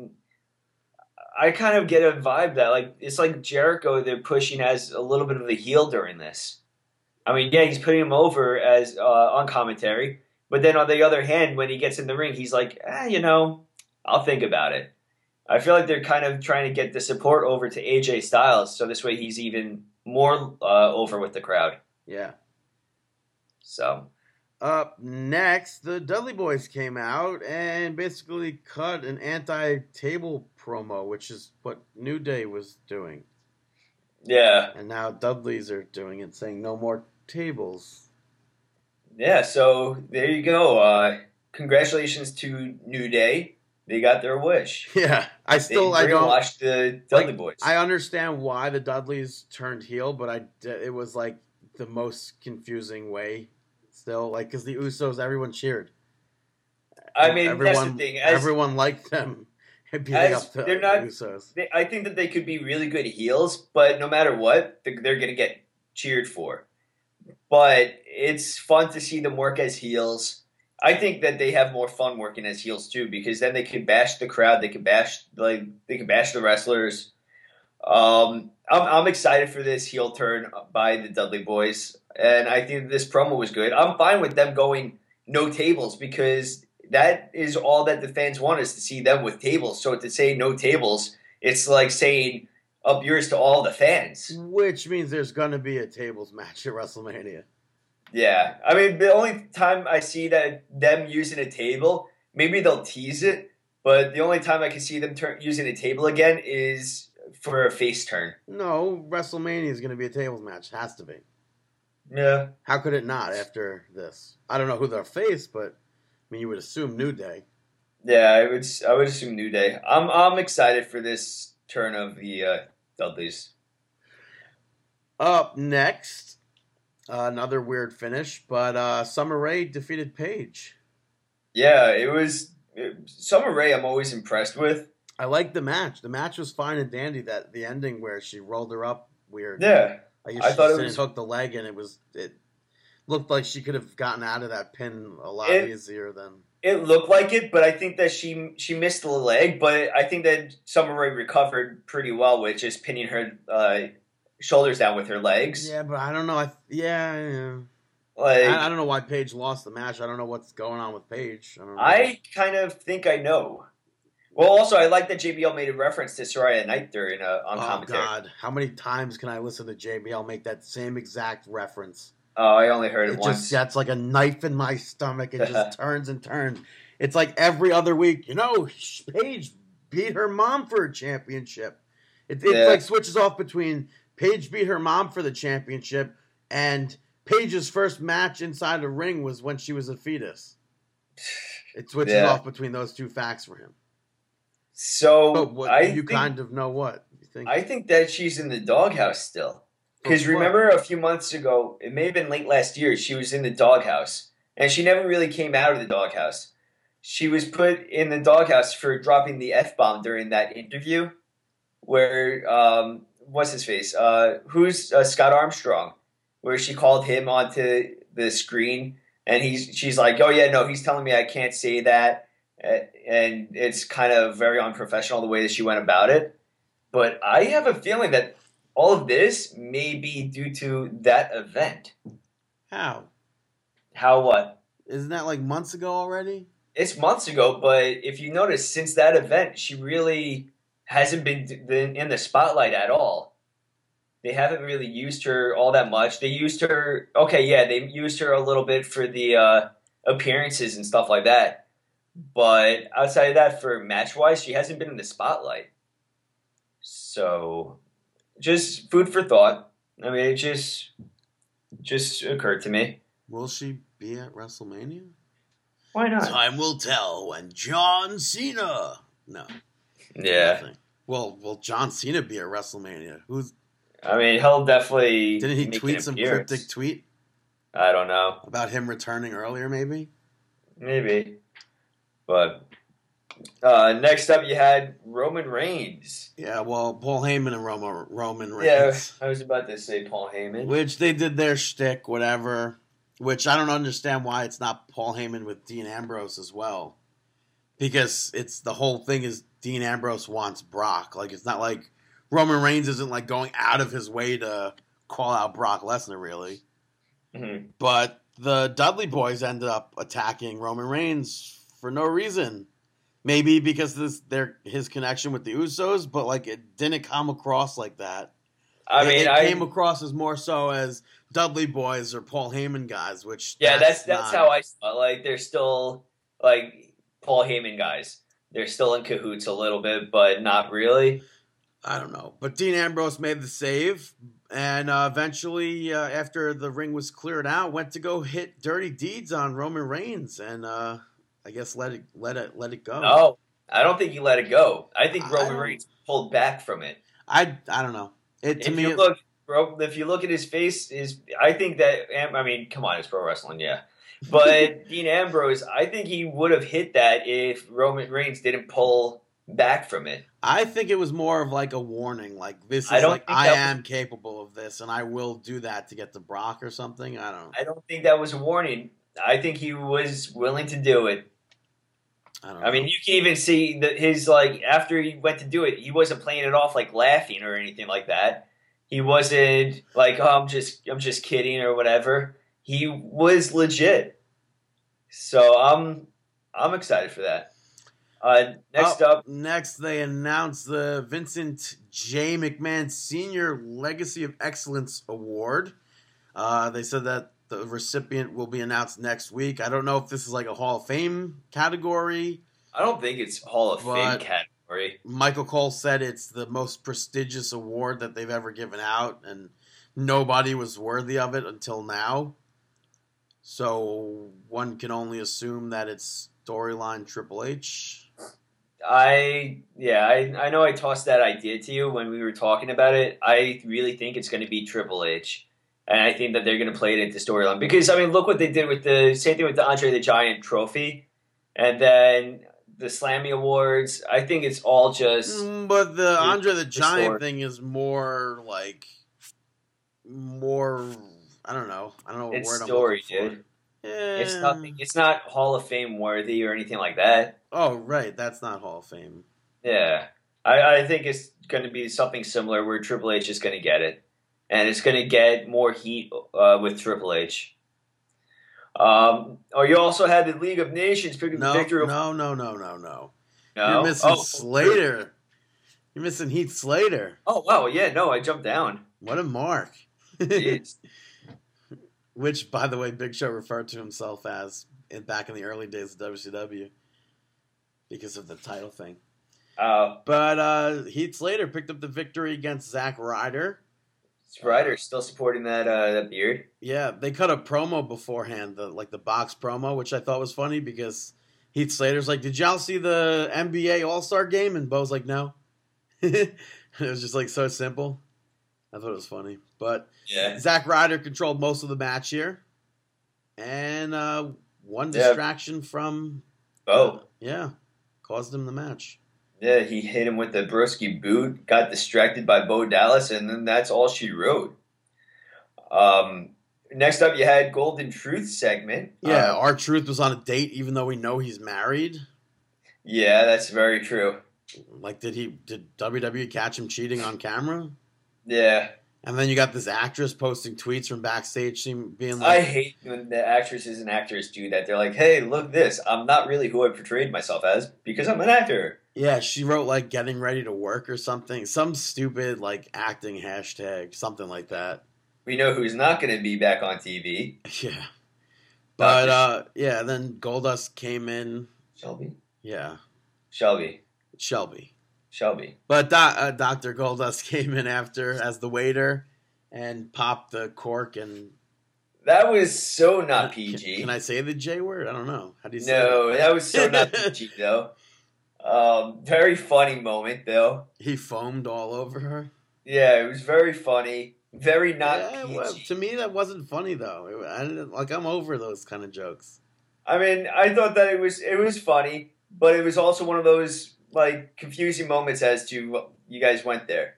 I kind of get a vibe that like it's like Jericho they're pushing as a little bit of a heel during this. I mean, yeah, he's putting him over as uh, on commentary, but then on the other hand, when he gets in the ring, he's like, ah, you know, I'll think about it. I feel like they're kind of trying to get the support over to AJ Styles, so this way he's even more uh, over with the crowd.
Yeah.
So
Up next, the Dudley Boys came out and basically cut an anti-table promo, which is what New Day was doing,
yeah,
and now Dudley's are doing it, saying no more tables.
Yeah, so there you go. Uh, congratulations to New Day. They got their wish.
Yeah, I still I don't
watch the Dudley
like,
Boys.
I understand why the Dudleys turned heel, but I it was like the most confusing way. Still, like because the Usos, everyone cheered.
I mean,
everyone,
that's the thing. As,
everyone liked them
as
up the,
they're not-
the Usos.
they, I think that they could be really good heels, but no matter what, they're, they're going to get cheered for. But it's fun to see them work as heels. I think that they have more fun working as heels too, because then they can bash the crowd, they can bash like they can bash the wrestlers. Um, I'm, I'm excited for this heel turn by the Dudley Boys, and I think this promo was good. I'm fine with them going no tables because that is all that the fans want is to see them with tables. So to say no tables, it's like saying up yours to all the fans.
Which means there's going to be a tables match at WrestleMania.
Yeah, I mean the only time I see that them using a table, maybe they'll tease it, But the only time I can see them turn, using a table again is for a face turn.
No, WrestleMania is going to be a tables match. Has to be.
Yeah.
How could it not after this? I don't know who they'll face, but I mean, you would assume New Day.
Yeah, I would I would assume New Day. I'm I'm excited for this turn of the uh, Dudleys.
Up next, uh, another weird finish, but uh, Summer Rae defeated Paige.
Yeah, it was it, Summer Rae. I'm always impressed with.
I like the match. The match was fine and dandy. That the ending where she rolled her up weird.
Yeah,
I, guess
I thought it was-
hook the leg, and it was it looked like she could have gotten out of that pin a lot
It-
easier than.
it looked like it, but I think that she she missed the leg. But I think that Summer Rae recovered pretty well with just pinning her uh, shoulders down with her legs.
Yeah, but I don't know. I yeah, yeah.
Like
I, I don't know why Paige lost the match. I don't know what's going on with Paige. I.
I kind of think I know. Well, also I like that JBL made a reference to Saraya Knight during uh, on
oh
commentary.
God, how many times can I listen to JBL make that same exact reference?
Oh, I only heard it,
It
once.
just that's like a knife in my stomach. It just turns and turns. It's like every other week. You know, Paige beat her mom for a championship. It, it
Yeah.
like switches off between Paige beat her mom for the championship and Paige's first match inside the ring was when she was a fetus. It switches
Yeah.
off between those two facts for him.
So
what,
I
you
think,
kind of know what you think.
I think that she's in the doghouse still. Because remember a few months ago, it may have been late last year, she was in the doghouse. And she never really came out of the doghouse. She was put in the doghouse for dropping the F bomb during that interview where, um, what's his face? Uh, who's uh, Scott Armstrong? Where she called him onto the screen and he's she's like, oh, yeah, no, he's telling me I can't say that. And it's kind of very unprofessional the way that she went about it. But I have a feeling that all of this may be due to that event.
How?
How what?
Isn't that like months ago already?
It's months ago, but if you notice, since that event, she really hasn't been, been in the spotlight at all. They haven't really used her all that much. They used her, okay, yeah, they used her a little bit for the uh, appearances and stuff like that. But outside of that, for match wise, she hasn't been in the spotlight. So, just food for thought. I mean, it just just occurred to me.
Will she be at WrestleMania?
Why not?
Time will tell when John Cena. No.
Yeah,
nothing. Well, will John Cena be at WrestleMania? Who's
I mean, he'll definitely
didn't he
make
tweet
an
some
appearance.
cryptic tweet
I don't know,
about him returning earlier? Maybe.
maybe, but uh, next up you had Roman Reigns.
Yeah. Well, Paul Heyman and Roman Roman
Yeah,
Reigns,
I was about to say Paul Heyman.
which they did their shtick, whatever. Which I don't understand why it's not Paul Heyman with Dean Ambrose as well, because it's the whole thing is Dean Ambrose wants Brock. Like it's not like Roman Reigns isn't like going out of his way to call out Brock Lesnar, really.
Mhm.
But the Dudley boys ended up attacking Roman Reigns for no reason. Maybe because this their his connection with the Usos, but like it didn't come across like that.
I
It-
mean,
it,
I
came across as more so as Dudley boys or Paul Heyman guys, which
yeah, that's that's
not-
how I saw. it. Like they're still like Paul Heyman guys. They're still in cahoots a little bit, but not really.
I don't know. But Dean Ambrose made the save, and uh, eventually, uh, after the ring was cleared out, went to go hit dirty deeds on Roman Reigns, and uh, I guess let it let it let it go.
No, I don't think you let it go. I think Roman Reigns pulled back from it.
I I don't know. It to
if
me,
you look, bro, if you look at his face, is I think that I mean, come on, it's pro wrestling, yeah. But Dean Ambrose, I think he would have hit that if Roman Reigns didn't pull back from it.
I think it was more of like a warning, like this is
I don't
like I
that was-
am capable of this, and I will do that to get to Brock or something. I don't.
I don't think that was a warning. I think he was willing to do it.
I don't.
I mean, you can even see that his like after he went to do it, he wasn't playing it off like laughing or anything like that. He wasn't like, "Oh, I'm just, I'm just kidding" or whatever. He was legit. So I'm, I'm excited for that. Uh, next
Oh,
up,
next they announced the Vincent J. McMahon Senior Legacy of Excellence Award. Uh, they said that the recipient will be announced next week. I don't know if this is like a Hall of Fame category
I don't think it's Hall of Fame category.
Michael Cole said it's the most prestigious award that they've ever given out, and nobody was worthy of it until now. So one can only assume that it's storyline Triple H.
I yeah, I I know I tossed that idea to you when we were talking about it. I really think it's going to be Triple H, and I think that they're going to play it into storyline because I mean, look what they did with the same thing with the Andre the Giant Trophy, and then the Slammy Awards. I think it's all just
Mm, But the Andre the Giant thing is more like more. I don't know. I don't know what
it's
word
story,
I'm looking
dude.
Yeah.
It's nothing. It's not Hall of Fame worthy or anything like that.
Oh right, that's not Hall of Fame.
Yeah, I, I think it's going to be something similar where Triple H is going to get it, and it's going to get more heat uh, with Triple H. Um, oh, you also had the League of Nations picking
No,
the victory.
no, no, no, no, no.
No?
You're missing
oh,
Slater. You're missing Heath Slater.
Oh wow, yeah, no, I jumped down.
What a mark. Which, by the way, Big Show referred to himself as in, back in the early days of WCW because of the title thing.
Uh,
But uh, Heath Slater picked up the victory against Zack Ryder.
Ryder still supporting that uh, that beard.
Yeah, they cut a promo beforehand, the like the box promo, which I thought was funny because Heath Slater's like, "Did y'all see the NBA All Star game?" And Bo's like, "No." it was just like so simple. I thought it was funny, but
Yeah,
Zack Ryder controlled most of the match here, and uh, one
Yeah.
distraction from
Oh,
yeah caused him the match.
Yeah, he hit him with the Broski boot, got distracted by Bo Dallas, and then that's all she wrote. Um, next up, you had Golden Truth segment.
Yeah,
Uh,
R-Truth was on a date, even though we know he's married.
yeah, that's very true.
Like, did he did WWE catch him cheating on camera?
Yeah,
And then you got this actress posting tweets from backstage, being like I
hate when the actresses and actors do that. They're like, "Hey, look this! I'm not really who I portrayed myself as because I'm an actor."
"Yeah." She wrote like "getting ready to work" or something, some stupid like acting hashtag, something like that.
We know who's not going to be back on TV.
Yeah, but uh, yeah. Then Goldust came in.
Shelby,
Yeah,
Shelby,
Shelby.
Shelby.
But Do- uh, Doctor Goldust came in after as the waiter and popped the cork and
That was so not
Can-
PG.
Can, I say the J word? I don't know. How do you say
no,
that?
that was so not PG though. Um, very funny moment though.
He foamed all over her.
Yeah, it was very funny. Very not
Yeah,
PG.
well, to me, that wasn't funny though. I didn't, like I'm over those kind of jokes.
I mean, I thought that it was it was funny, but it was also one of those like confusing moments as to what you guys went there.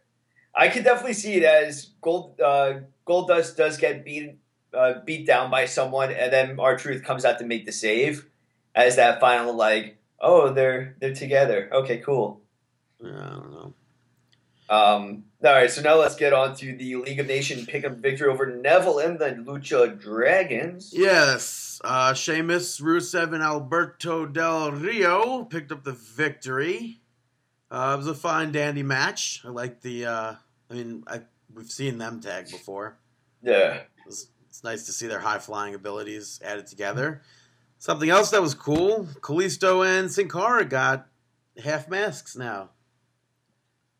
I could definitely see it as Gold uh, Goldust does get beat uh, beat down by someone, and then R-Truth comes out to make the save as that final like, oh, they're they're together. Okay, cool.
Yeah, I don't know.
Um, all right, so now let's get on to the League of Nations pickup victory over Neville and the Lucha Dragons.
Yes, uh, Sheamus, Rusev, and Alberto Del Rio picked up the victory. Uh, it was a fine, dandy match. I like the. Uh, I mean, I, we've seen them tag before.
Yeah.
It's, it's nice to see their high flying abilities added together. Something else that was cool: Kalisto and Sin Cara got half masks now.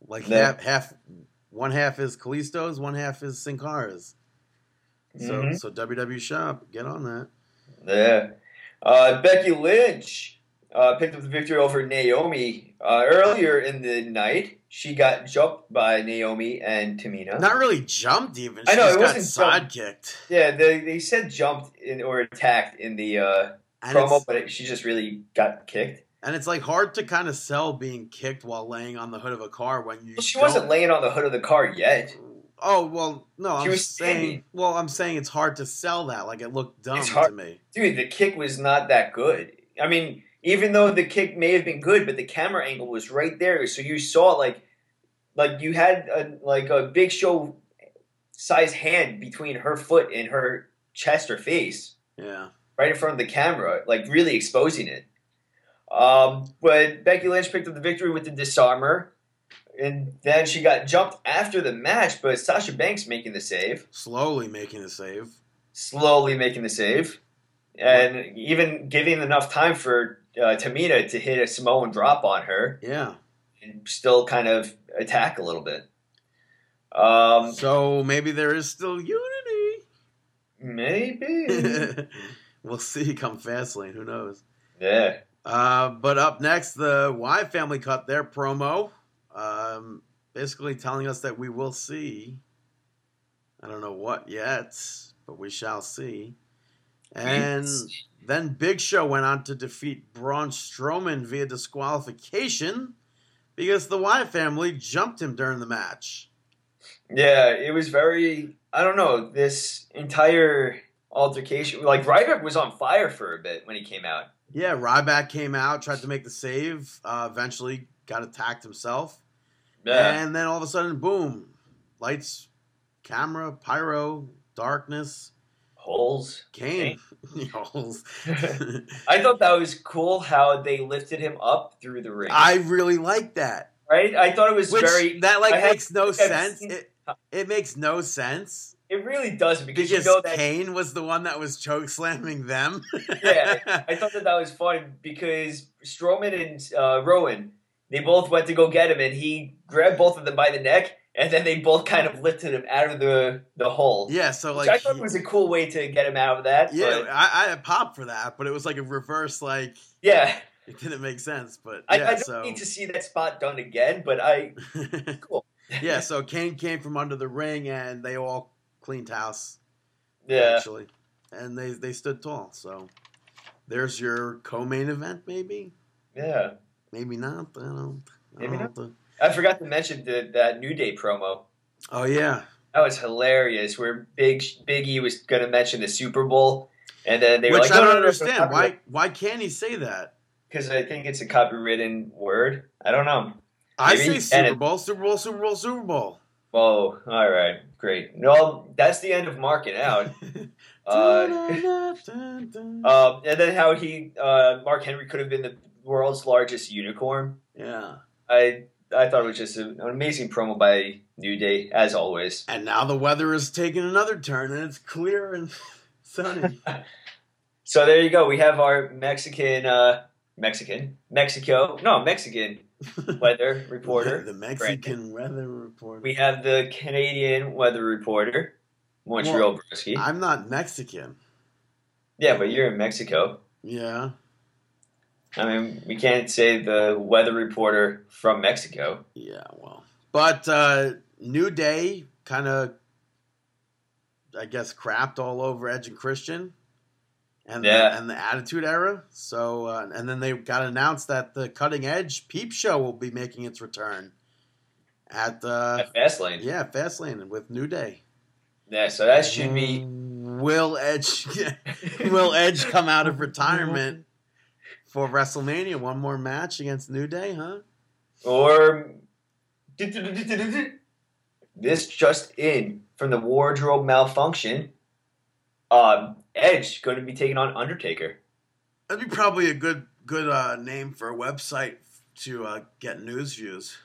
Like
Yeah.
half, half, one half is Kalisto's, one half is Sin Cara's. So,
Mhm.
so WWE Shop, get on that.
Yeah. Uh, Becky Lynch uh, picked up the victory over Naomi uh, earlier in the night. She got jumped by Naomi and Tamina.
Not really jumped even.
I know, it wasn't
side
jumped.
kicked.
yeah, they, they said jumped in, or attacked in the uh,
And
promo, but it, she just really got kicked.
and it's like hard to kind of sell being kicked while laying on the hood of a car when you.
Well, she
don't-
wasn't laying on the hood of the car yet.
Oh well, no.
She
I'm saying.
standing.
Well, I'm saying it's hard to sell that. Like it looked dumb to me.
Dude, the kick was not that good. I mean, even though the kick may have been good, but the camera angle was right there, so you saw like, like you had a, like a big show size hand between her foot and her chest or face,
Yeah.
Right in front of the camera, like really exposing it. Um, but Becky Lynch picked up the victory with the disarmer, and then she got jumped after the match, but Sasha Banks making the save
Slowly making the save.
slowly making the save, and even giving enough time for uh, Tamina to hit a Samoan drop on her
Yeah.
and still kind of attack a little bit. Um,
So maybe there is still unity.
maybe.
we'll see come Fastlane. Who knows?
yeah.
Uh, but up next, the Wyatt family cut their promo, um, basically telling us that we will see. I don't know what yet, but we shall see. And then Big Show went on to defeat Braun Strowman via disqualification because the Wyatt family jumped him during the match.
Yeah, it was very. I don't know. This entire altercation, like Ryback was on fire for a bit when he came out.
Yeah, Ryback came out, tried to make the save, uh, eventually got attacked himself.
Yeah,
And then all of a sudden, boom, lights, camera, pyro, darkness,
holes.
Kane. Holes.
I thought that was cool how they lifted him up through the ring.
I really like that.
right? I thought it was
Which
very.
that like
I
makes no
I've
sense.
seen-
It, it makes no sense
It really doesn't because,
because
you know that.
Kane was the one that was choke slamming them.
Yeah, I thought that that was fun because Strowman and uh, Rowan, they both went to go get him, and he grabbed both of them by the neck, and then they both kind of lifted him out of the the hole.
yeah. So
Which
like,
I thought
he-
was a cool way to get him out of that.
yeah,
but
I, I had popped for that, but it was like a reverse. Like
yeah.
it didn't make sense. But
I,
yeah,
I don't
so
need to see that spot done again, but I cool.
yeah, so Kane came from under the ring, and they all cleaned house.
Yeah,
actually, and they they stood tall. So there's your co-main event, maybe,
yeah.
maybe not. I don't. I
Maybe
don't know.
I forgot to mention the, that New Day promo.
Oh yeah,
That was hilarious. Where Big Big E was going to mention the Super Bowl, and then they were like,
I don't
no, no,
understand. Why why can't he say that?
Because I think it's a copywritten word. I don't know.
I
Maybe-
say Super Bowl, Super Bowl, Super Bowl, Super Bowl.
Whoa! All right, great. No, that's the end of marking out. Uh, um, and then how he uh, Mark Henry could have been the world's largest unicorn.
yeah,
I I thought it was just an amazing promo by New Day as always.
and now the weather is taking another turn, and it's clear and sunny.
So there you go. We have our Mexican, uh, Mexican, Mexico, no Mexican weather reporter.
the Mexican weather reporter.
We have the Canadian weather reporter, Montreal Broski.
I'm not Mexican.
Yeah, but you're in Mexico.
Yeah,
I mean, we can't say the weather reporter from Mexico.
yeah. Well, but uh, New Day kind of, I guess, crapped all over Edge and Christian. And,
Yeah.
the, and the Attitude Era. So, uh, and then they got announced that the Cutting Edge Peep Show will be making its return at uh,
At Fastlane.
yeah Fastlane with New Day.
Yeah, so that should be.
Will Edge Will Edge come out of retirement for WrestleMania? One more match against New Day, huh?
Or. This just in from the wardrobe malfunction. Um, Edge going to be taking on Undertaker.
That'd be probably a good good uh, name for a website to uh, get news views.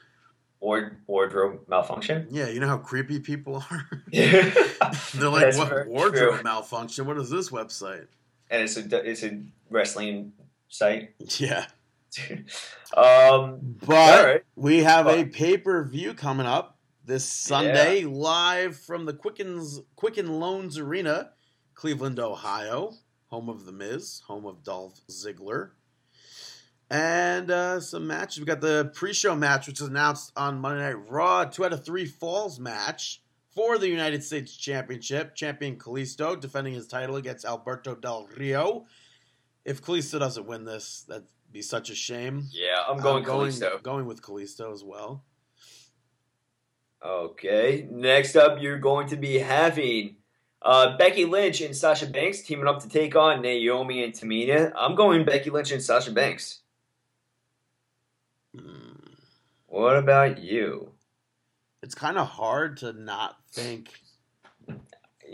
Or wardrobe malfunction.
Yeah, you know how creepy people are. They're like, "What wardrobe
true.
malfunction? What is this website?"
And it's a it's a wrestling site.
Yeah,
um,
but
right.
we have a pay per view coming up this Sunday, live from the Quickens Quicken Loans Arena, Cleveland, Ohio, home of the Miz, home of Dolph Ziggler, and uh, some matches. We got the pre-show match, which was announced on Monday Night Raw, two out of three falls match for the United States Championship. Champion Kalisto defending his title against Alberto Del Rio. If Kalisto doesn't win this, that'd be such a shame.
Yeah, I'm going
going,
Kalisto.
going with Kalisto as well.
Okay, next up, you're going to be having uh, Becky Lynch and Sasha Banks teaming up to take on Naomi and Tamina. I'm going Becky Lynch and Sasha Banks.
Hmm.
What about you?
It's kind of hard to not think.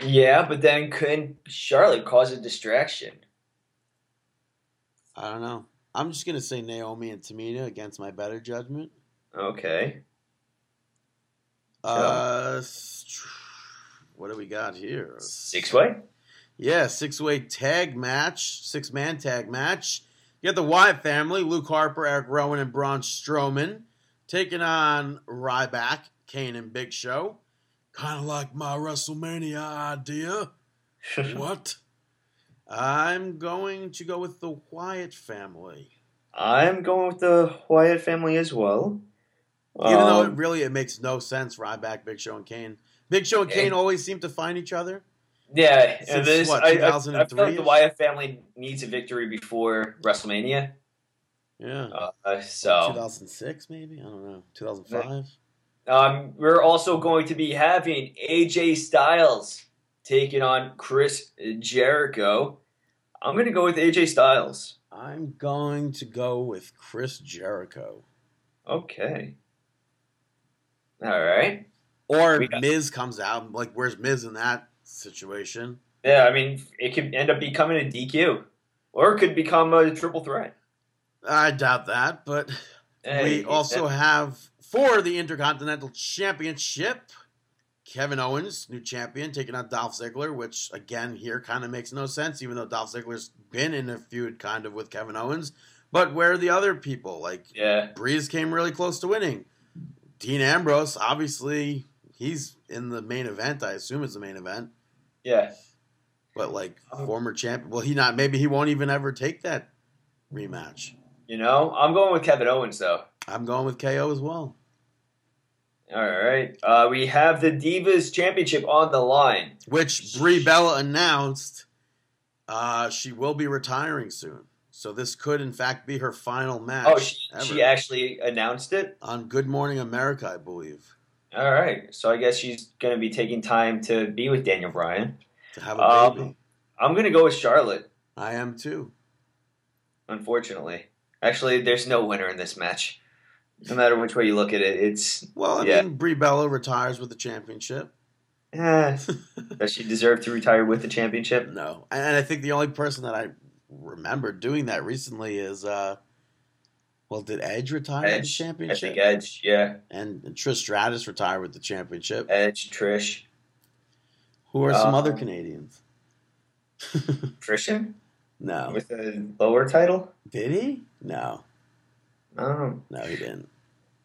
Yeah, but then couldn't Charlotte cause a distraction?
I don't know. I'm just gonna say Naomi and Tamina against my better judgment.
Okay.
Uh, what do we got here?
Six way?
Yeah, six way tag match, six man tag match. You got the Wyatt family, Luke Harper, Eric Rowan, and Braun Strowman, taking on Ryback, Kane, and Big Show. Kind of like my WrestleMania idea. what? I'm going to go with the Wyatt family.
I'm going with the Wyatt family as well.
Even though it
Um,
really it makes no sense, Ryback, Big Show, and Kane. Big Show and Kane
Eh.
always seem to find each other.
yeah,
since,
and this
what,
I, I, I feel like the? Wyatt family needs a victory before WrestleMania.
Yeah.
Uh, so
2006, maybe? I don't know. 2005?
Um, we're also going to be having AJ Styles taking on Chris Jericho. I'm going to go with AJ Styles.
I'm going to go with Chris Jericho.
Okay. All right.
Or
got-
Miz comes out. Like, where's Miz in that situation?
Yeah, I mean, it could end up becoming a DQ, or it could become a triple threat.
I doubt that, but
Hey,
we also have for the Intercontinental Championship Kevin Owens, new champion, taking on Dolph Ziggler, which again here kind of makes no sense, even though Dolph Ziggler's been in a feud kind of with Kevin Owens. But where are the other people? Like
yeah,
Breeze came really close to winning. Dean Ambrose, obviously, he's in the main event. I assume it's the main event.
yeah.
But like
Oh.
former champion, well, he not. Maybe he won't even ever take that rematch.
You know, I'm going with Kevin Owens though.
I'm going with KO as well.
All right. Uh, we have the Divas Championship on the line.
Which Brie Bella announced uh, she will be retiring soon. So this could, in fact, be her final match
Oh, she, she actually announced it.
on Good Morning America, I believe,
All right. So I guess she's going to be taking time to be with Daniel Bryan.
to have a
Um,
baby.
I'm going to go with Charlotte,
I am too.
unfortunately. Actually, there's no winner in this match. No matter which way you look at it, it's.
Well, I
Yeah.
mean, Brie Bella retires with the championship.
Eh, does she deserve to retire with the championship?
No, and I think the only person that I remember doing that recently is, uh, well, did Edge retire with the
Edge. I think Edge, yeah.
and Trish Stratus retired with the championship.
Edge, Trish.
Who are some other um, Canadians?
Christian?
No,
With a lower title?
did he? No,
I
no, he didn't.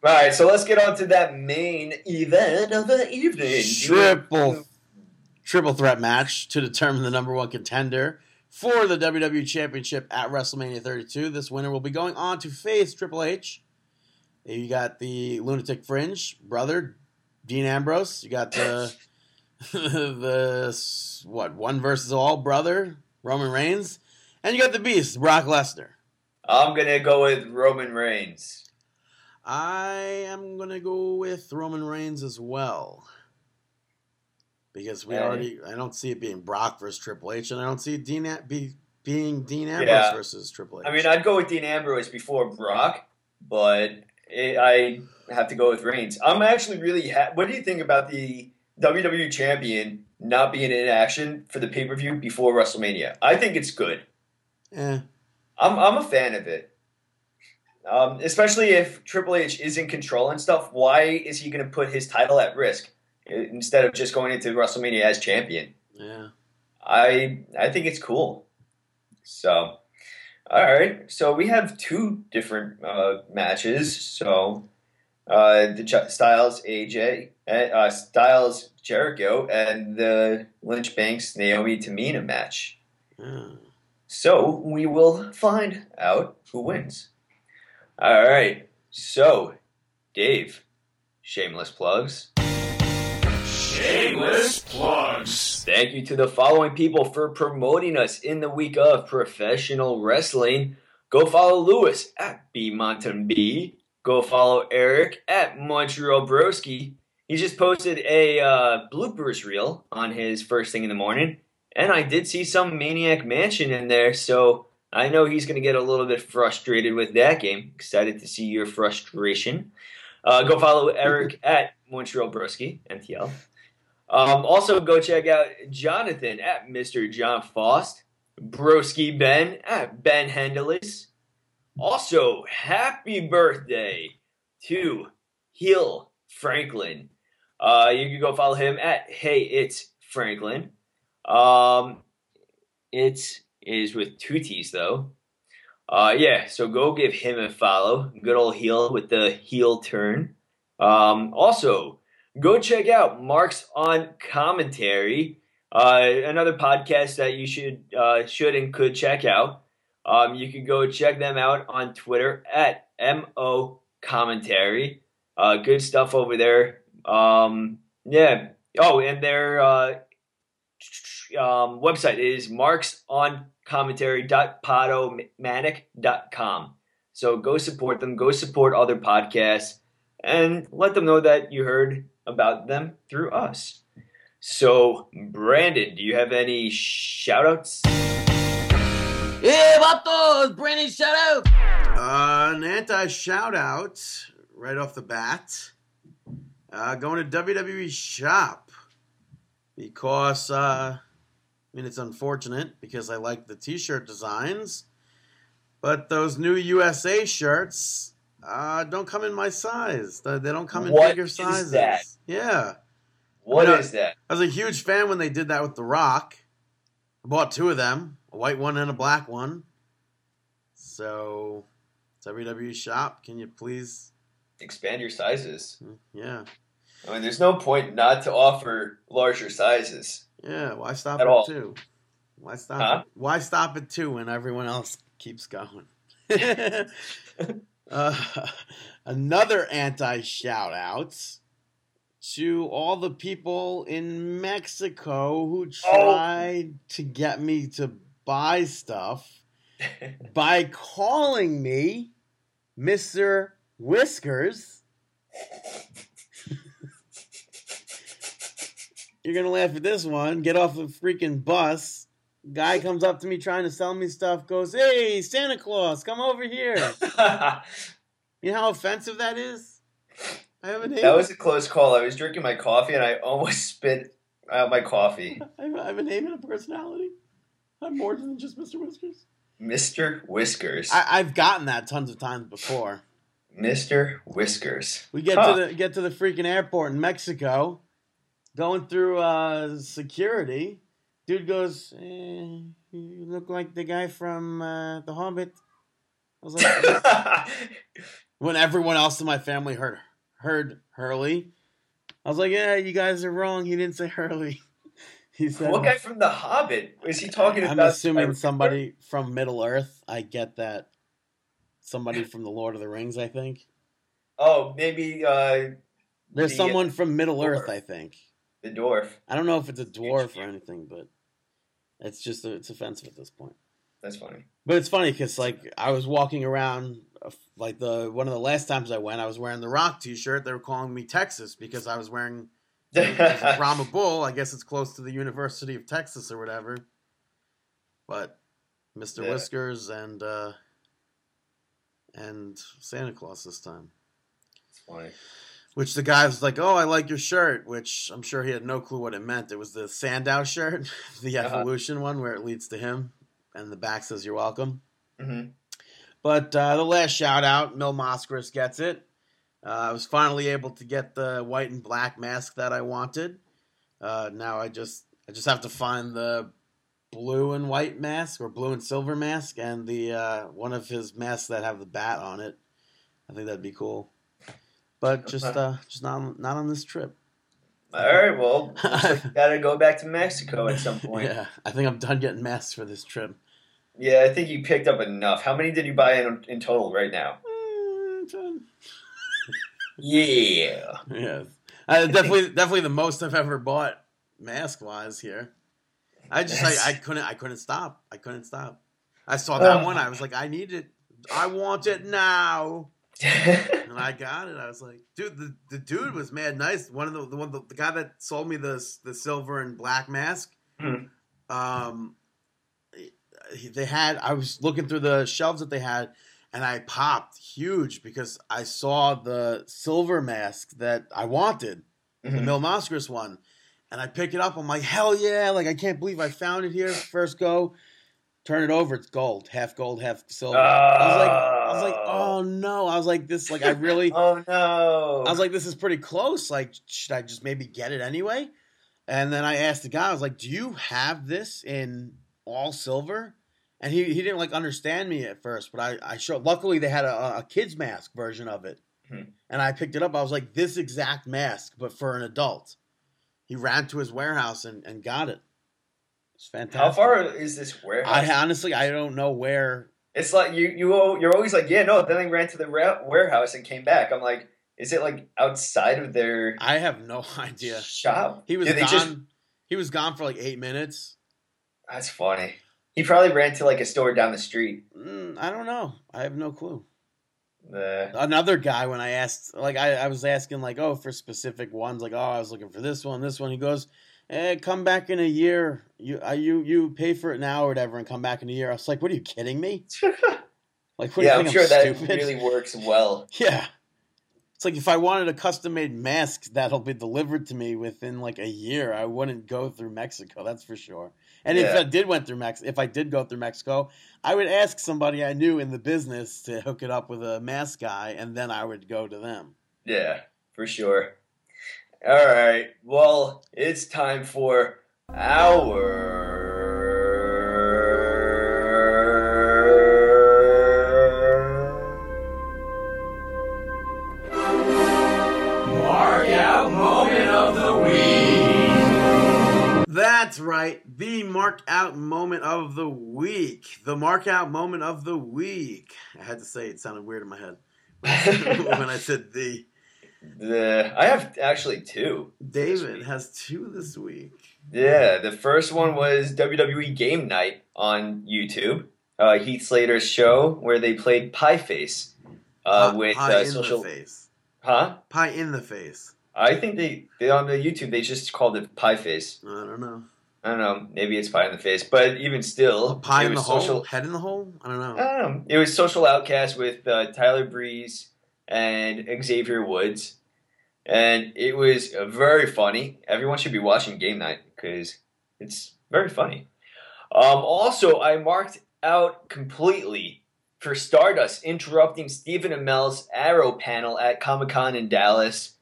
All right, so let's get on to that main event of the evening.
triple triple threat match to determine the number one contender for the WWE Championship at WrestleMania 32. This winner will be going on to face Triple H. You got the Lunatic Fringe brother, Dean Ambrose. You got the the what one versus all brother, Roman Reigns, and you got the Beast, Brock Lesnar.
I'm gonna go with Roman Reigns.
I am gonna go with Roman Reigns as well. Because we
Yeah.
already I don't see it being Brock versus Triple H, and I don't see Dean A- be, being Dean Ambrose
Yeah.
versus Triple H.
I mean, I'd go with Dean Ambrose before Brock, but it, I have to go with Reigns. I'm actually really. Ha- what do you think about the WWE Champion not being in action for the pay per view before WrestleMania? I think it's good.
eh,
I'm I'm a fan of it. Um, especially if Triple H is in control and stuff. Why is he going to put his title at risk i- instead of just going into WrestleMania as champion?
yeah.
I I think it's cool. So, all right. So we have two different uh, matches. So, uh, the Ch- Styles AJ, uh, uh, Styles Jericho, and the Lynch Banks Naomi Tamina match.
yeah.
So we will find out who wins. All right. So, Dave, shameless plugs.
Shameless plugs.
Thank you to the following people for promoting us in the week of professional wrestling. Go follow Lewis at B Mountain B. Go follow Eric at Montreal Broski. He just posted a uh, bloopers reel on his first thing in the morning, and I did see some Maniac Mansion in there, so I know he's going to get a little bit frustrated with that game. Excited to see your frustration. Uh, go follow Eric at Montreal Broski, MTL. Um, also, go check out Jonathan at Mr. John Faust, Broski Ben at Ben Hendelis. Also, happy birthday to Hill Franklin. Uh, you can go follow him at Hey It's Franklin. Um, it is with two T's though. Uh, yeah, so go give him a follow. Good old heel with the heel turn. Um, also, go check out Marks on Commentary, uh, another podcast that you should uh, should and could check out. Um, you can go check them out on Twitter at mo commentary. Uh, good stuff over there. Um, yeah. Oh, and their uh, um, website is marksOnCommentary.podomatic.com. So go support them. Go support other podcasts and let them know that you heard about them through us. So, Brandon, do you have any shout outs?
Hey, vatos! Brandon, shout out! Uh, an anti shout out right off the bat. Uh, going to WWE Shop because, uh, I mean, it's unfortunate because I like the t shirt designs, but those new USA shirts uh, don't come in my size. They don't come in
What
bigger
is
sizes.
that?
Yeah.
What
Well,
is that?
I was a huge fan when they did that with The Rock. I bought two of them, a white one and a black one. So, it's WWE shop. Can you please?
Expand your sizes.
Yeah,
I mean, there's no point not to offer larger sizes.
yeah. Why stop
At
at,
all.
two? Why stop?
Huh?
Why stop at two when everyone else keeps going? uh, another anti shout outs to all the people in Mexico who tried to get me to buy stuff by calling me Mr. Whiskers. You're gonna laugh at this one. Get off the freaking bus. Guy comes up to me trying to sell me stuff, goes, Hey, Santa Claus, come over here. You know how offensive that is? I have a name.
That was a close call. I was drinking my coffee and I almost spit out my coffee.
I have- have a name and a personality. I'm more than just Mr. Whiskers.
Mr. Whiskers.
I, I've gotten that tons of times before.
Mr. Whiskers.
We get
Huh.
to the get to the freaking airport in Mexico, going through uh, security. Dude goes, eh, "You look like the guy from uh, The Hobbit." I was like, when everyone else in my family heard heard Hurley, I was like, "Yeah, you guys are wrong. He didn't say Hurley." He said,
what guy from The Hobbit? is he talking about I'm
assuming somebody from Middle Earth. I get that. Somebody from the Lord of the Rings, I think.
Oh, maybe uh,
There's
The-
someone from Middle Earth. I think.
the dwarf.
I don't know if it's a dwarf or anything, but it's just it's offensive at this point.
That's funny.
But it's funny because like I was walking around, uh, like the one of the last times I went, I was wearing the Rock T-shirt. They were calling me Texas because I was wearing Brahma Bull. I guess it's close to the University of Texas or whatever. But Mr.
Yeah.
Whiskers and uh, and Santa Claus this time.
It's funny.
Which the guy was like, "Oh, I like your shirt," which I'm sure he had no clue what it meant. It was the Sandow shirt, the
Uh-huh.
evolution one, where it leads to him, and the back says "You're welcome."
hmm
But uh, the last shout out, Mil Mascaras gets it. Uh, I was finally able to get the white and black mask that I wanted. Uh, now I just I just have to find the blue and white mask or blue and silver mask and the uh, one of his masks that have the bat on it. I think that'd be cool. But just uh, just not on, not on this trip.
All right. Well, like gotta go back to Mexico at some point.
Yeah, I think I'm done getting masks for this trip.
Yeah, I think you picked up enough. How many did you buy in, in total right now?
Mm.
Yeah.
Yes, uh, definitely, definitely the most I've ever bought mask wise here. I just,
Yes.
I, I couldn't, I couldn't stop. I couldn't stop. I saw that
Ugh.
one. I was like, I need it. I want it now. And I got it. I was like, dude, the, the dude was mad nice. One of the the one the, the guy that sold me the the silver and black mask.
Hmm.
Um, they had. I was looking through the shelves that they had, and I popped huge because I saw the silver mask that I wanted, the
Mhm.
Mil Mascaras one, and I pick it up. I'm like, hell yeah! Like I can't believe I found it here. First go, turn it over. It's gold, half gold, half silver. I was like, I was like, oh no! I was like, this, like I really.
Oh no.
I was like, this is pretty close. Like, should I just maybe get it anyway? And then I asked the guy, I was like, do you have this in all silver? and he he didn't like understand me at first, but I I showed. Luckily, they had a, a kids mask version of it,
Hmm.
and I picked it up. I was like, this exact mask, but for an adult. He ran to his warehouse and, and got it. It's fantastic.
How far is this warehouse?
I honestly I don't know where.
It's like you you you're always like yeah no. Then they ran to the ra- warehouse and came back. I'm like, is it like outside of their
I have no idea.
shop?
He was gone.
just-
He was gone for like eight minutes.
That's funny. He probably ran to like a store down the street.
Mm, I don't know. I have no clue.
Uh,
Another guy, when I asked, like, I, I was asking, like, oh, for specific ones, like, oh, I was looking for this one, this one. He goes, eh, come back in a year. You, uh, you, you pay for it now or whatever, and come back in a year. I was like, what are you kidding me? Like, what
yeah,
do
I'm
you
sure
think
that
stupid?
really works well.
Yeah. It's like if I wanted a custom made mask that'll be delivered to me within like a year, I wouldn't go through Mexico, that's for sure. And if I did went through Mex if I did go through Mexico, I would ask somebody I knew in the business to hook it up with a mask guy and then I would go to them.
Yeah, for sure. All right. Well, it's time for our
Mark out moment of the week.
That's right. The mark out moment of the week. The mark out moment of the week. I had to say it sounded weird in my head when I said the.
The. I have actually two.
David has two this week.
Yeah, the first one was WWE Game Night on YouTube. Uh, Heath Slater's show where they played Pie Face uh,
Pie-
with
pie
uh,
in
social.
the face.
Huh?
Pie in the face.
I think they, they on the YouTube they just called it Pie Face.
I don't know.
I don't know. Maybe it's pie in the face, but even still,
pie
it
in the
was
hole. Head in the hole. I don't know.
I don't know. It was Social Outcast with uh, Tyler Breeze and Xavier Woods, and it was very funny. Everyone should be watching Game Night because it's very funny. Um, also, I marked out completely for Stardust interrupting Stephen Amell's Arrow panel at Comic Con in Dallas.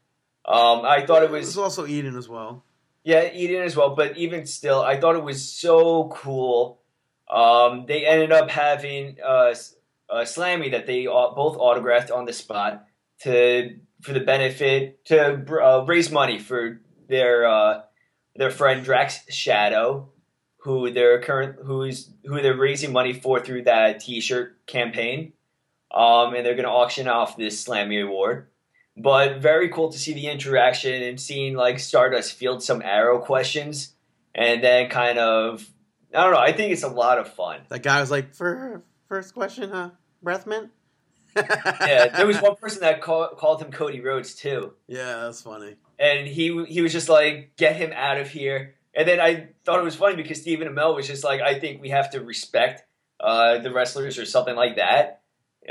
Um, I thought it
It was
was
also Eden as well.
yeah, Eden as well. But even still, I thought it was so cool. Um, they ended up having uh, uh, Slammy that they both autographed on the spot to for the benefit to uh, raise money for their uh, their friend Drax Shadow, who they're current who's who they're raising money for through that T-shirt campaign. Um, and they're going to auction off this Slammy award. But very cool to see the interaction and seeing like Stardust field some arrow questions and then kind of I don't know, I think it's a lot of fun.
That guy was like, for first question, huh? Breath mint?
Yeah, there was one person that call, called him Cody Rhodes too.
Yeah, that's funny.
And he he was just like, get him out of here. And then I thought it was funny because Stephen Amell was just like, I think we have to respect uh, the wrestlers or something like that.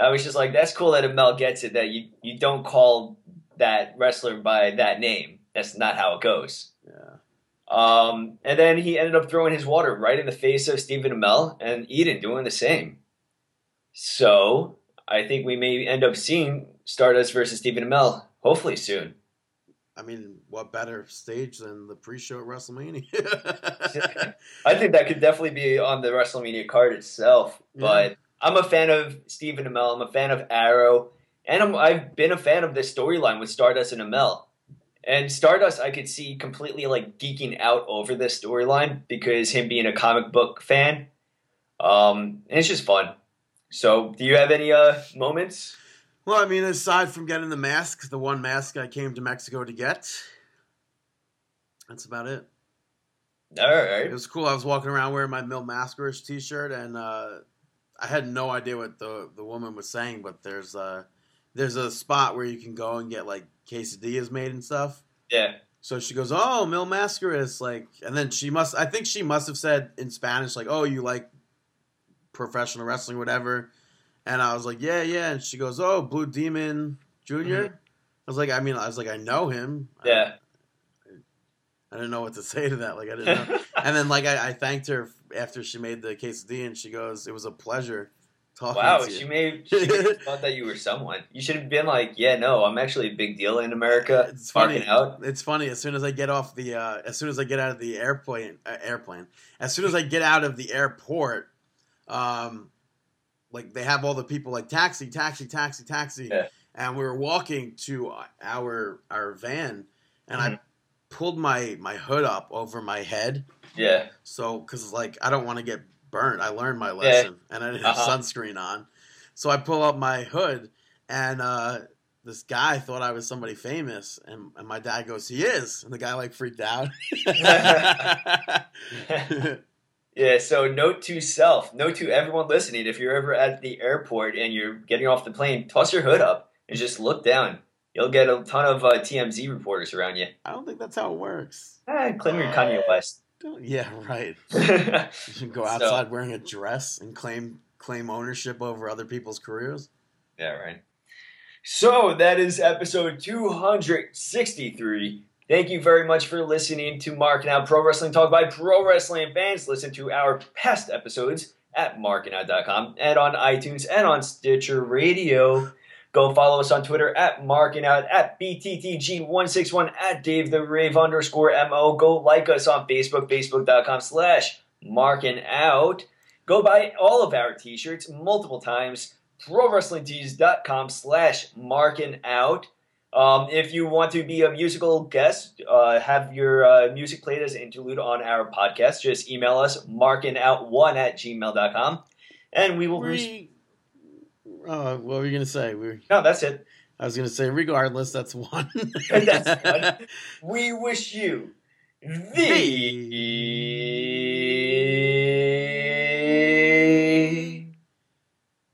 I was just like, that's cool that Amell gets it that you, you don't call that wrestler by that name. That's not how it goes.
Yeah.
Um, and then he ended up throwing his water right in the face of Stephen Amell and Eden doing the same. So I think we may end up seeing Stardust versus Stephen Amell hopefully soon.
I mean, what better stage than the pre-show at WrestleMania?
I think that could definitely be on the WrestleMania card itself. But I'm a fan of Stephen Amell. I'm a fan of Arrow, and I'm, I've been a fan of this storyline with Stardust and Amell. And Stardust, I could see completely like geeking out over this storyline because him being a comic book fan. Um, and it's just fun. So, do you have any uh, moments?
well, I mean, aside from getting the mask, the one mask I came to Mexico to get, that's about it.
All right.
It was cool. I was walking around wearing my Mil Mascaras T-shirt, and uh, I had no idea what the the woman was saying. But there's a there's a spot where you can go and get like quesadillas made and stuff.
Yeah.
So she goes, "Oh, Mil Mascaras," like, and then she must. I think she must have said in Spanish, like, "Oh, you like professional wrestling, whatever." And I was like, "Yeah, yeah." And she goes, "Oh, Blue Demon Junior." I was like, "I mean, I was like, I know him."
Yeah.
I didn't know what to say to that. Like, I didn't know. and then, like, I, I thanked her after she made the quesadilla, and she goes, "It was a pleasure talking
Wow,
to you."
she may she have thought that you were someone. You should have been like, yeah, no, I'm actually a big deal in America.
It's funny.
Out.
It's funny. As soon as I get off the, uh, as soon as I get out of the airplane, uh, airplane, as soon as I get out of the airport, um, like they have all the people like taxi, taxi, taxi, taxi,
Yeah.
and we were walking to our our van, and I
Mhm.
pulled my my hood up over my head,
Yeah.
so because like I don't want to get burnt. I learned my lesson, and I didn't have
Uh-huh.
sunscreen on, so I pull up my hood, and uh, this guy thought I was somebody famous, and, and my dad goes, "He is," and the guy like freaked out.
Yeah, so note to self, note to everyone listening, if you're ever at the airport and you're getting off the plane, toss your hood up and just look down. You'll get a ton of uh, TMZ reporters around you.
I don't think that's how it works.
Ah, claim you're Kanye West.
Don't- Yeah, right. You should go outside wearing a dress and claim claim ownership over other people's careers.
Yeah, right. So that is episode 263. Thank you very much for listening to Marking Out Pro Wrestling Talk by Pro Wrestling Fans. Listen to our past episodes at markingout.com and on iTunes and on Stitcher Radio. Go follow us on Twitter at Marking Out, at BTTG161, at Dave the Rave underscore MO. Go like us on Facebook, facebook.com slash Marking Out. Go buy all of our t-shirts multiple times. ProWrestlingTees.com slash Marking Out. Um, if you want to be a musical guest, uh, have your uh, music played as an interlude on our podcast, just email us markingout1 at gmail.com. And we will... Re-
uh, what were you gonna say? We
no, that's it.
I was gonna say, regardless, that's one.
That's one. We wish you the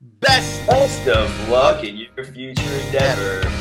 Best.
best of luck in your future endeavors.